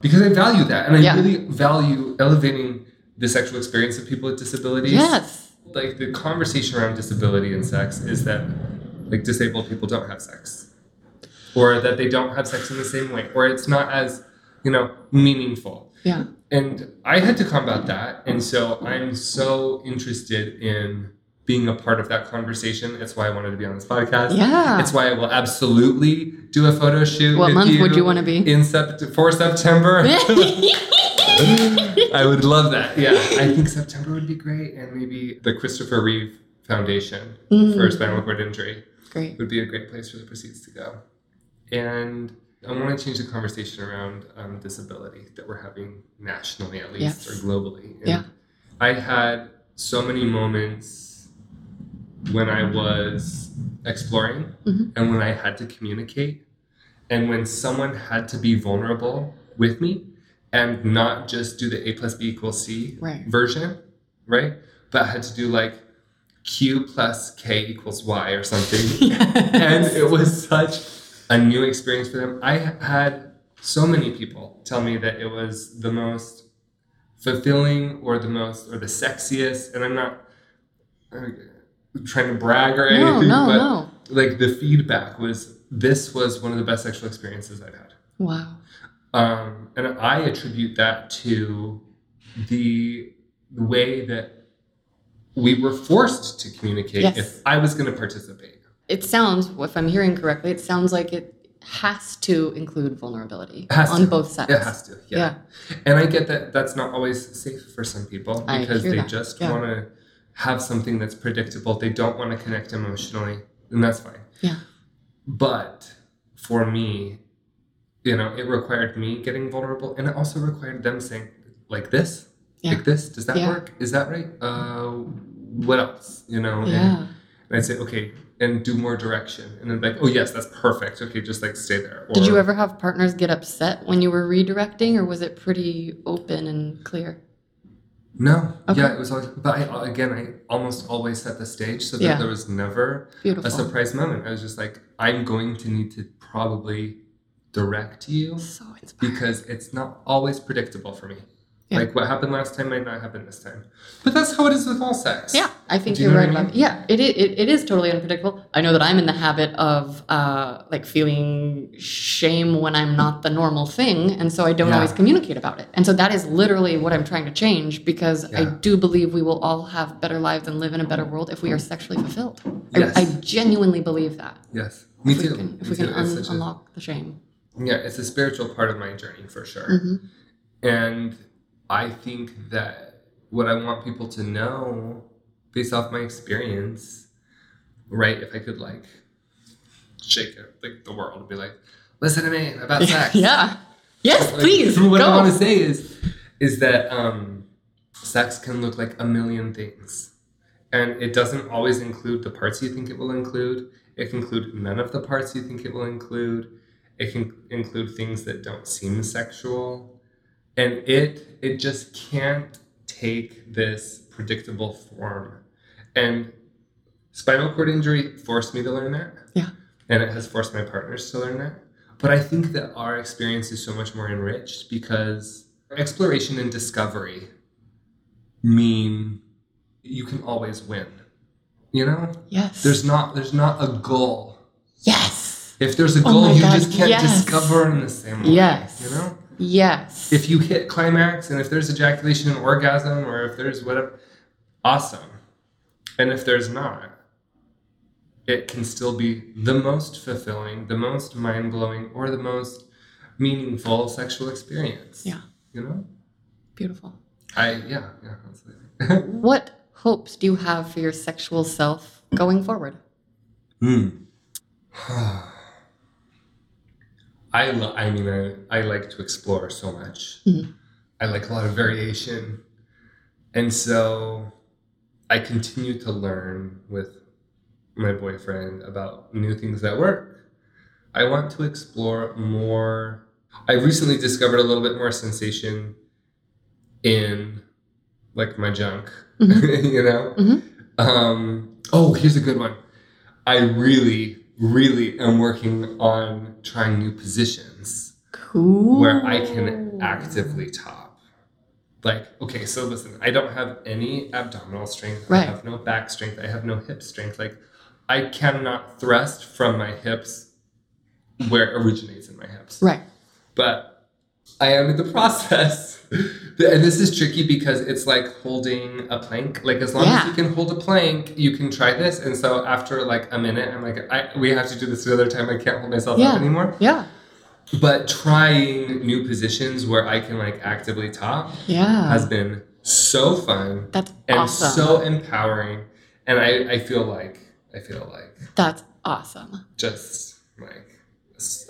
S2: because I value that, and I
S1: Yeah.
S2: really value elevating the sexual experience of people with disabilities.
S1: Yes.
S2: Like the conversation around disability and sex is that like disabled people don't have sex, or that they don't have sex in the same way, or it's not as you know meaningful.
S1: Yeah.
S2: And I had to combat that. And so I'm so interested in being a part of that conversation. That's why I wanted to be on this podcast.
S1: Yeah.
S2: It's why I will absolutely do a photo shoot.
S1: What
S2: with
S1: month
S2: you
S1: would you want to be?
S2: In sept- for September. I would love that. Yeah. I think September would be great. And maybe the Christopher Reeve Foundation
S1: Mm.
S2: for spinal cord injury
S1: Great.
S2: would be a great place for the proceeds to go. And I want to change the conversation around um, disability that we're having nationally, at least,
S1: Yes.
S2: or globally. And
S1: Yeah.
S2: I had so many moments when I was exploring
S1: Mhm.
S2: and when I had to communicate and when someone had to be vulnerable with me and not just do the A plus B equals C
S1: Right.
S2: version, right? But I had to do like Q plus K equals Y or something. and it was such a new experience for them. I had so many people tell me that it was the most fulfilling or the most or the sexiest, and I'm not uh, trying to brag or
S1: no,
S2: anything,
S1: no,
S2: but
S1: no.
S2: like the feedback was this was one of the best sexual experiences I've had.
S1: Wow.
S2: Um, and I attribute that to the way that we were forced to communicate
S1: Yes.
S2: if I was going to participate.
S1: It sounds, if I'm hearing correctly, it sounds like it has to include vulnerability on
S2: to.
S1: both sides.
S2: It has to, yeah.
S1: Yeah.
S2: And I get that that's not always safe for some people because they
S1: that,
S2: just
S1: yeah.
S2: want to have something that's predictable. They don't want to connect emotionally, and that's fine.
S1: Yeah.
S2: But for me, you know, it required me getting vulnerable, and it also required them saying, like this,
S1: Yeah.
S2: like this. Does that
S1: Yeah.
S2: work? Is that right? Uh, what else? You know? And,
S1: Yeah.
S2: and I'd say, okay, and do more direction, and then like, oh yes, that's perfect. Okay, just like stay there.
S1: Did you ever have partners get upset when you were redirecting, or was it pretty open and clear?
S2: No.
S1: Okay.
S2: Yeah, it was always. But I, again, I almost always set the stage so that
S1: Yeah.
S2: there was never
S1: Beautiful.
S2: a surprise moment. I was just like, I'm going to need to probably direct you
S1: so
S2: because it's not always predictable for me.
S1: Yeah.
S2: Like what happened last time might not happen this time. But that's how it is with all sex.
S1: Yeah, I think
S2: you
S1: you're right
S2: I
S1: about Yeah, it, it it is totally unpredictable. I know that I'm in the habit of uh, like feeling shame when I'm not the normal thing, and so I don't
S2: Yeah.
S1: always communicate about it. And so that is literally what I'm trying to change because I do believe we will all have better lives and live in a better world if we are sexually fulfilled.
S2: Yes.
S1: I, I genuinely believe that.
S2: Yes. Me
S1: if
S2: too.
S1: we can, if
S2: Me
S1: we can un- unlock the shame.
S2: Yeah, it's a spiritual part of my journey for sure.
S1: hmm
S2: And I think that what I want people to know, based off my experience, right? If I could like shake it, like the world, and be like, listen to me about sex.
S1: yeah. Yes,
S2: Like,
S1: please
S2: What
S1: go.
S2: I want to say is, is that um, sex can look like a million things, and it doesn't always include the parts you think it will include. It can include none of the parts you think it will include. It can include things that don't seem sexual, and it it just can't take this predictable form. And spinal cord injury forced me to learn that.
S1: Yeah.
S2: And it has forced my partners to learn that. But I think that our experience is so much more enriched because exploration and discovery mean you can always win. You know?
S1: Yes.
S2: There's not there's not a goal.
S1: yes.
S2: If there's a
S1: Oh
S2: goal,
S1: my
S2: you
S1: God,
S2: just can't
S1: yes.
S2: discover in the same way.
S1: Yes.
S2: You know?
S1: Yes.
S2: If you hit climax and if there's ejaculation and orgasm or if there's whatever, awesome. And if there's not, it can still be the most fulfilling, the most mind blowing, or the most meaningful sexual experience.
S1: Yeah.
S2: You know?
S1: Beautiful.
S2: I, yeah, yeah, absolutely.
S1: What hopes do you have for your sexual self going forward?
S2: Hmm. I lo- I mean, I, I like to explore so much.
S1: Mhm.
S2: I like a lot of variation. And so I continue to learn with my boyfriend about new things that work. I want to explore more. I recently discovered a little bit more sensation in like my junk, you know?
S1: Mhm.
S2: Um, oh, here's a good one. I really, really am working on trying new positions
S1: Cool.
S2: where I can actively top. Like, okay, so listen, I don't have any abdominal strength.
S1: Right.
S2: I have no back strength. I have no hip strength. Like, I cannot thrust from my hips where it originates in my hips.
S1: Right.
S2: But I am in the process. And this is tricky because it's like holding a plank. Like as long
S1: Yeah.
S2: as you can hold a plank, you can try this. And so after like a minute, I'm like, I, we have to do this another time. I can't hold myself
S1: Yeah.
S2: up anymore
S1: Yeah.
S2: but trying new positions where I can like actively top
S1: Yeah.
S2: has been so fun
S1: That's
S2: and
S1: awesome.
S2: so empowering. And I, I feel like I feel like
S1: That's awesome.
S2: just like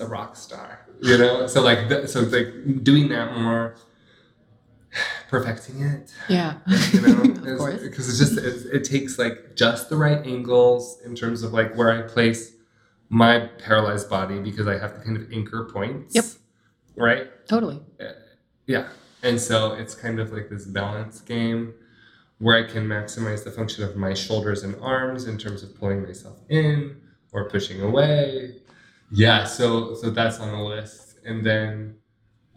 S2: a rock star, you know. So like so like doing that more, perfecting it,
S1: Yeah.
S2: you know,
S1: of course.
S2: because it just it, it takes like just the right angles in terms of like where I place my paralyzed body because I have to kind of anchor points.
S1: Yep.
S2: Right.
S1: Totally.
S2: Uh, yeah. And so it's kind of like this balance game where I can maximize the function of my shoulders and arms in terms of pulling myself in or pushing away. Yeah, so so that's on the list. And then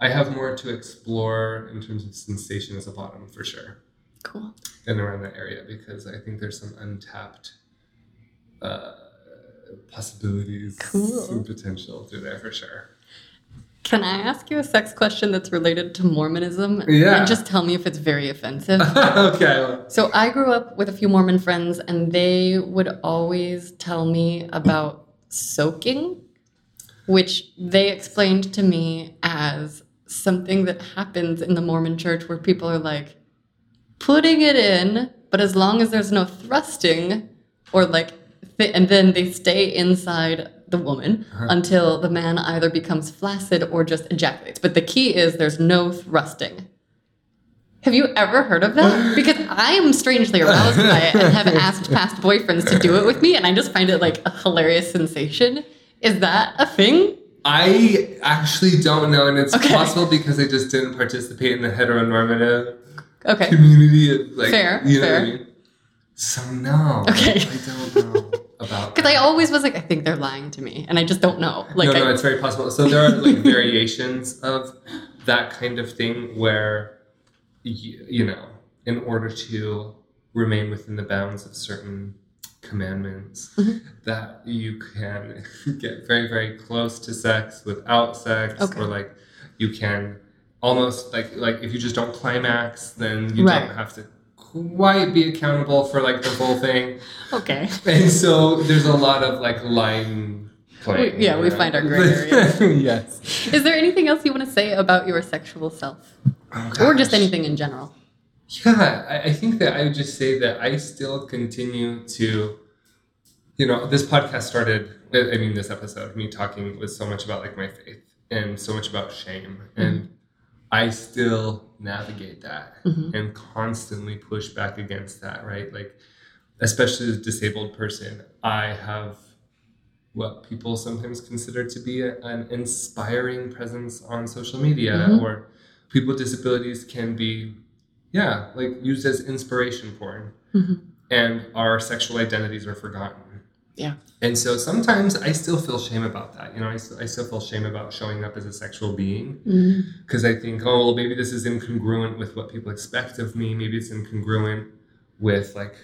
S2: I have more to explore in terms of sensation as a bottom for sure.
S1: Cool.
S2: And around that area because I think there's some untapped uh, possibilities
S1: Cool.
S2: and potential through there for sure.
S1: Can I ask you a sex question that's related to Mormonism?
S2: Yeah.
S1: And just tell me if it's very offensive.
S2: okay.
S1: So I grew up with a few Mormon friends, and they would always tell me about soaking, which they explained to me as something that happens in the Mormon church where people are like putting it in, but as long as there's no thrusting or like, th- and then they stay inside the woman
S2: Uh-huh.
S1: until the man either becomes flaccid or just ejaculates. But the key is there's no thrusting. Have you ever heard of that? Because I am strangely aroused by it and have asked past boyfriends to do it with me, and I just find it like a hilarious sensation. Is that a thing?
S2: I actually don't know, and it's
S1: Okay.
S2: possible because I just didn't participate in the heteronormative
S1: Okay.
S2: community of like
S1: Fair,
S2: you know
S1: fair.
S2: what I mean? So no.
S1: Okay.
S2: I don't know about
S1: Because I always was like, I think they're lying to me, and I just don't know. Like,
S2: no, no,
S1: I,
S2: it's very possible. So there are like variations of that kind of thing where you, you know, in order to remain within the bounds of certain commandments,
S1: Mhm.
S2: that you can get very, very close to sex without sex,
S1: Okay.
S2: or like you can almost like like if you just don't climax, then you
S1: Right.
S2: don't have to quite be accountable for like the whole thing.
S1: okay.
S2: And so there's a lot of like line playing.
S1: We- yeah, we find our gray areas.
S2: yes.
S1: Is there anything else you want to say about your sexual self,
S2: Oh,
S1: or just anything in general?
S2: Yeah, I, I think that I would just say that I still continue to, you know, this podcast started. I mean, this episode, me talking was so much about like my faith and so much about shame, and I still navigate that
S1: Mhm.
S2: and constantly push back against that. Right, like especially as a disabled person, I have what people sometimes consider to be a, an inspiring presence on social media
S1: Mhm.
S2: or people with disabilities can be yeah like used as inspiration porn
S1: Mhm.
S2: and our sexual identities are forgotten
S1: Yeah.
S2: and so sometimes i still feel shame about that you know i, I still feel shame about showing up as a sexual being because i think oh well maybe this is incongruent with what people expect of me maybe it's incongruent with like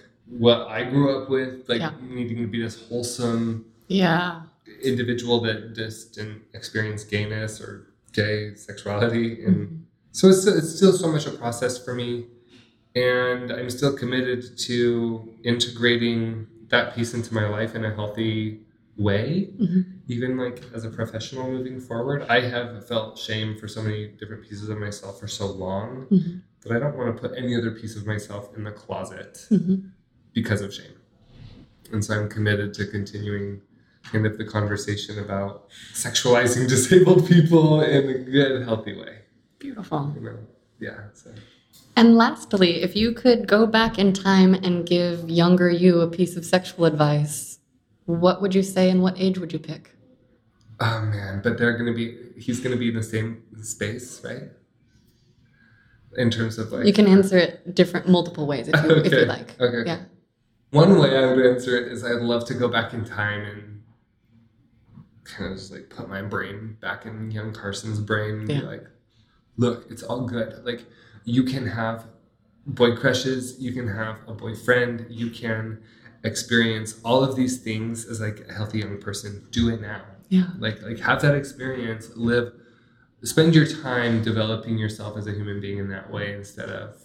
S2: what i grew up with like
S1: Yeah.
S2: needing to be this wholesome
S1: Yeah.
S2: individual that just didn't experience gayness or gay sexuality and
S1: Mhm.
S2: So it's, it's still so much a process for me and i'm still committed to integrating that piece into my life in a healthy way
S1: Mhm.
S2: even like as a professional moving forward i have felt shame for so many different pieces of myself for so long
S1: Mhm.
S2: that i don't want to put any other piece of myself in the closet
S1: Mhm.
S2: because of shame and so i'm committed to continuing kind of the conversation about sexualizing disabled people in a good, healthy way.
S1: Beautiful.
S2: You know, yeah. So.
S1: And lastly, if you could go back in time and give younger you a piece of sexual advice, what would you say and what age would you pick?
S2: Oh man, but they're gonna be. He's gonna be in the same space, right? In terms of like.
S1: You can answer it different, multiple ways if you, if you
S2: Okay,
S1: like.
S2: okay.
S1: Yeah.
S2: One way I would answer it is I'd love to go back in time and kind of just like put my brain back in young Carson's brain and
S1: Yeah.
S2: be like, look, it's all good. Like you can have boy crushes, you can have a boyfriend, you can experience all of these things as like a healthy young person. Do it now.
S1: Yeah.
S2: Like like have that experience, live spend your time developing yourself as a human being in that way instead of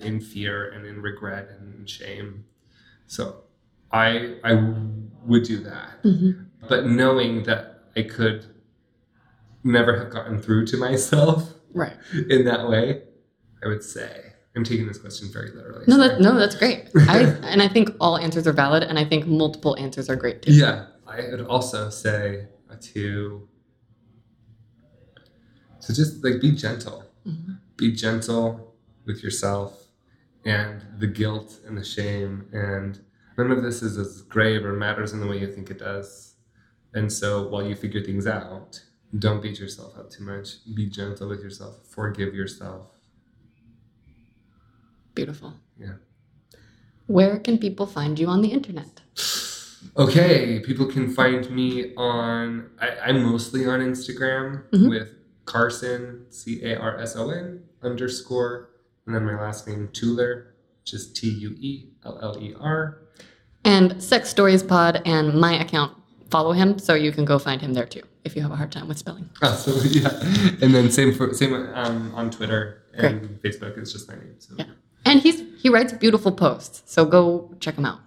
S2: in fear and in regret and in shame. So I I would do that.
S1: Mhm.
S2: But knowing that I could never have gotten through to myself
S1: Right.
S2: in that way, I would say. I'm taking this question very literally.
S1: No, that, no, that's great. I, and I think all answers are valid, and I think multiple answers are great too.
S2: Yeah, I would also say to to just like be gentle.
S1: Mhm.
S2: Be gentle with yourself and the guilt and the shame and none of this is as grave or matters in the way you think it does. And so while you figure things out, don't beat yourself up too much. Be gentle with yourself. Forgive yourself.
S1: Beautiful.
S2: Yeah.
S1: Where can people find you on the internet?
S2: Okay, people can find me on. I, I'm mostly on Instagram
S1: Mhm.
S2: with Carson C A R S O N underscore, and then my last name Tueller, which is T U E L L E R.
S1: And Sex Stories Pod and my account. Follow him so you can go find him there too if you have a hard time with spelling.
S2: Oh, so yeah, and then same for same um, on Twitter and Facebook. It's just my name. So
S1: Yeah. And he's he writes beautiful posts, so go check him out.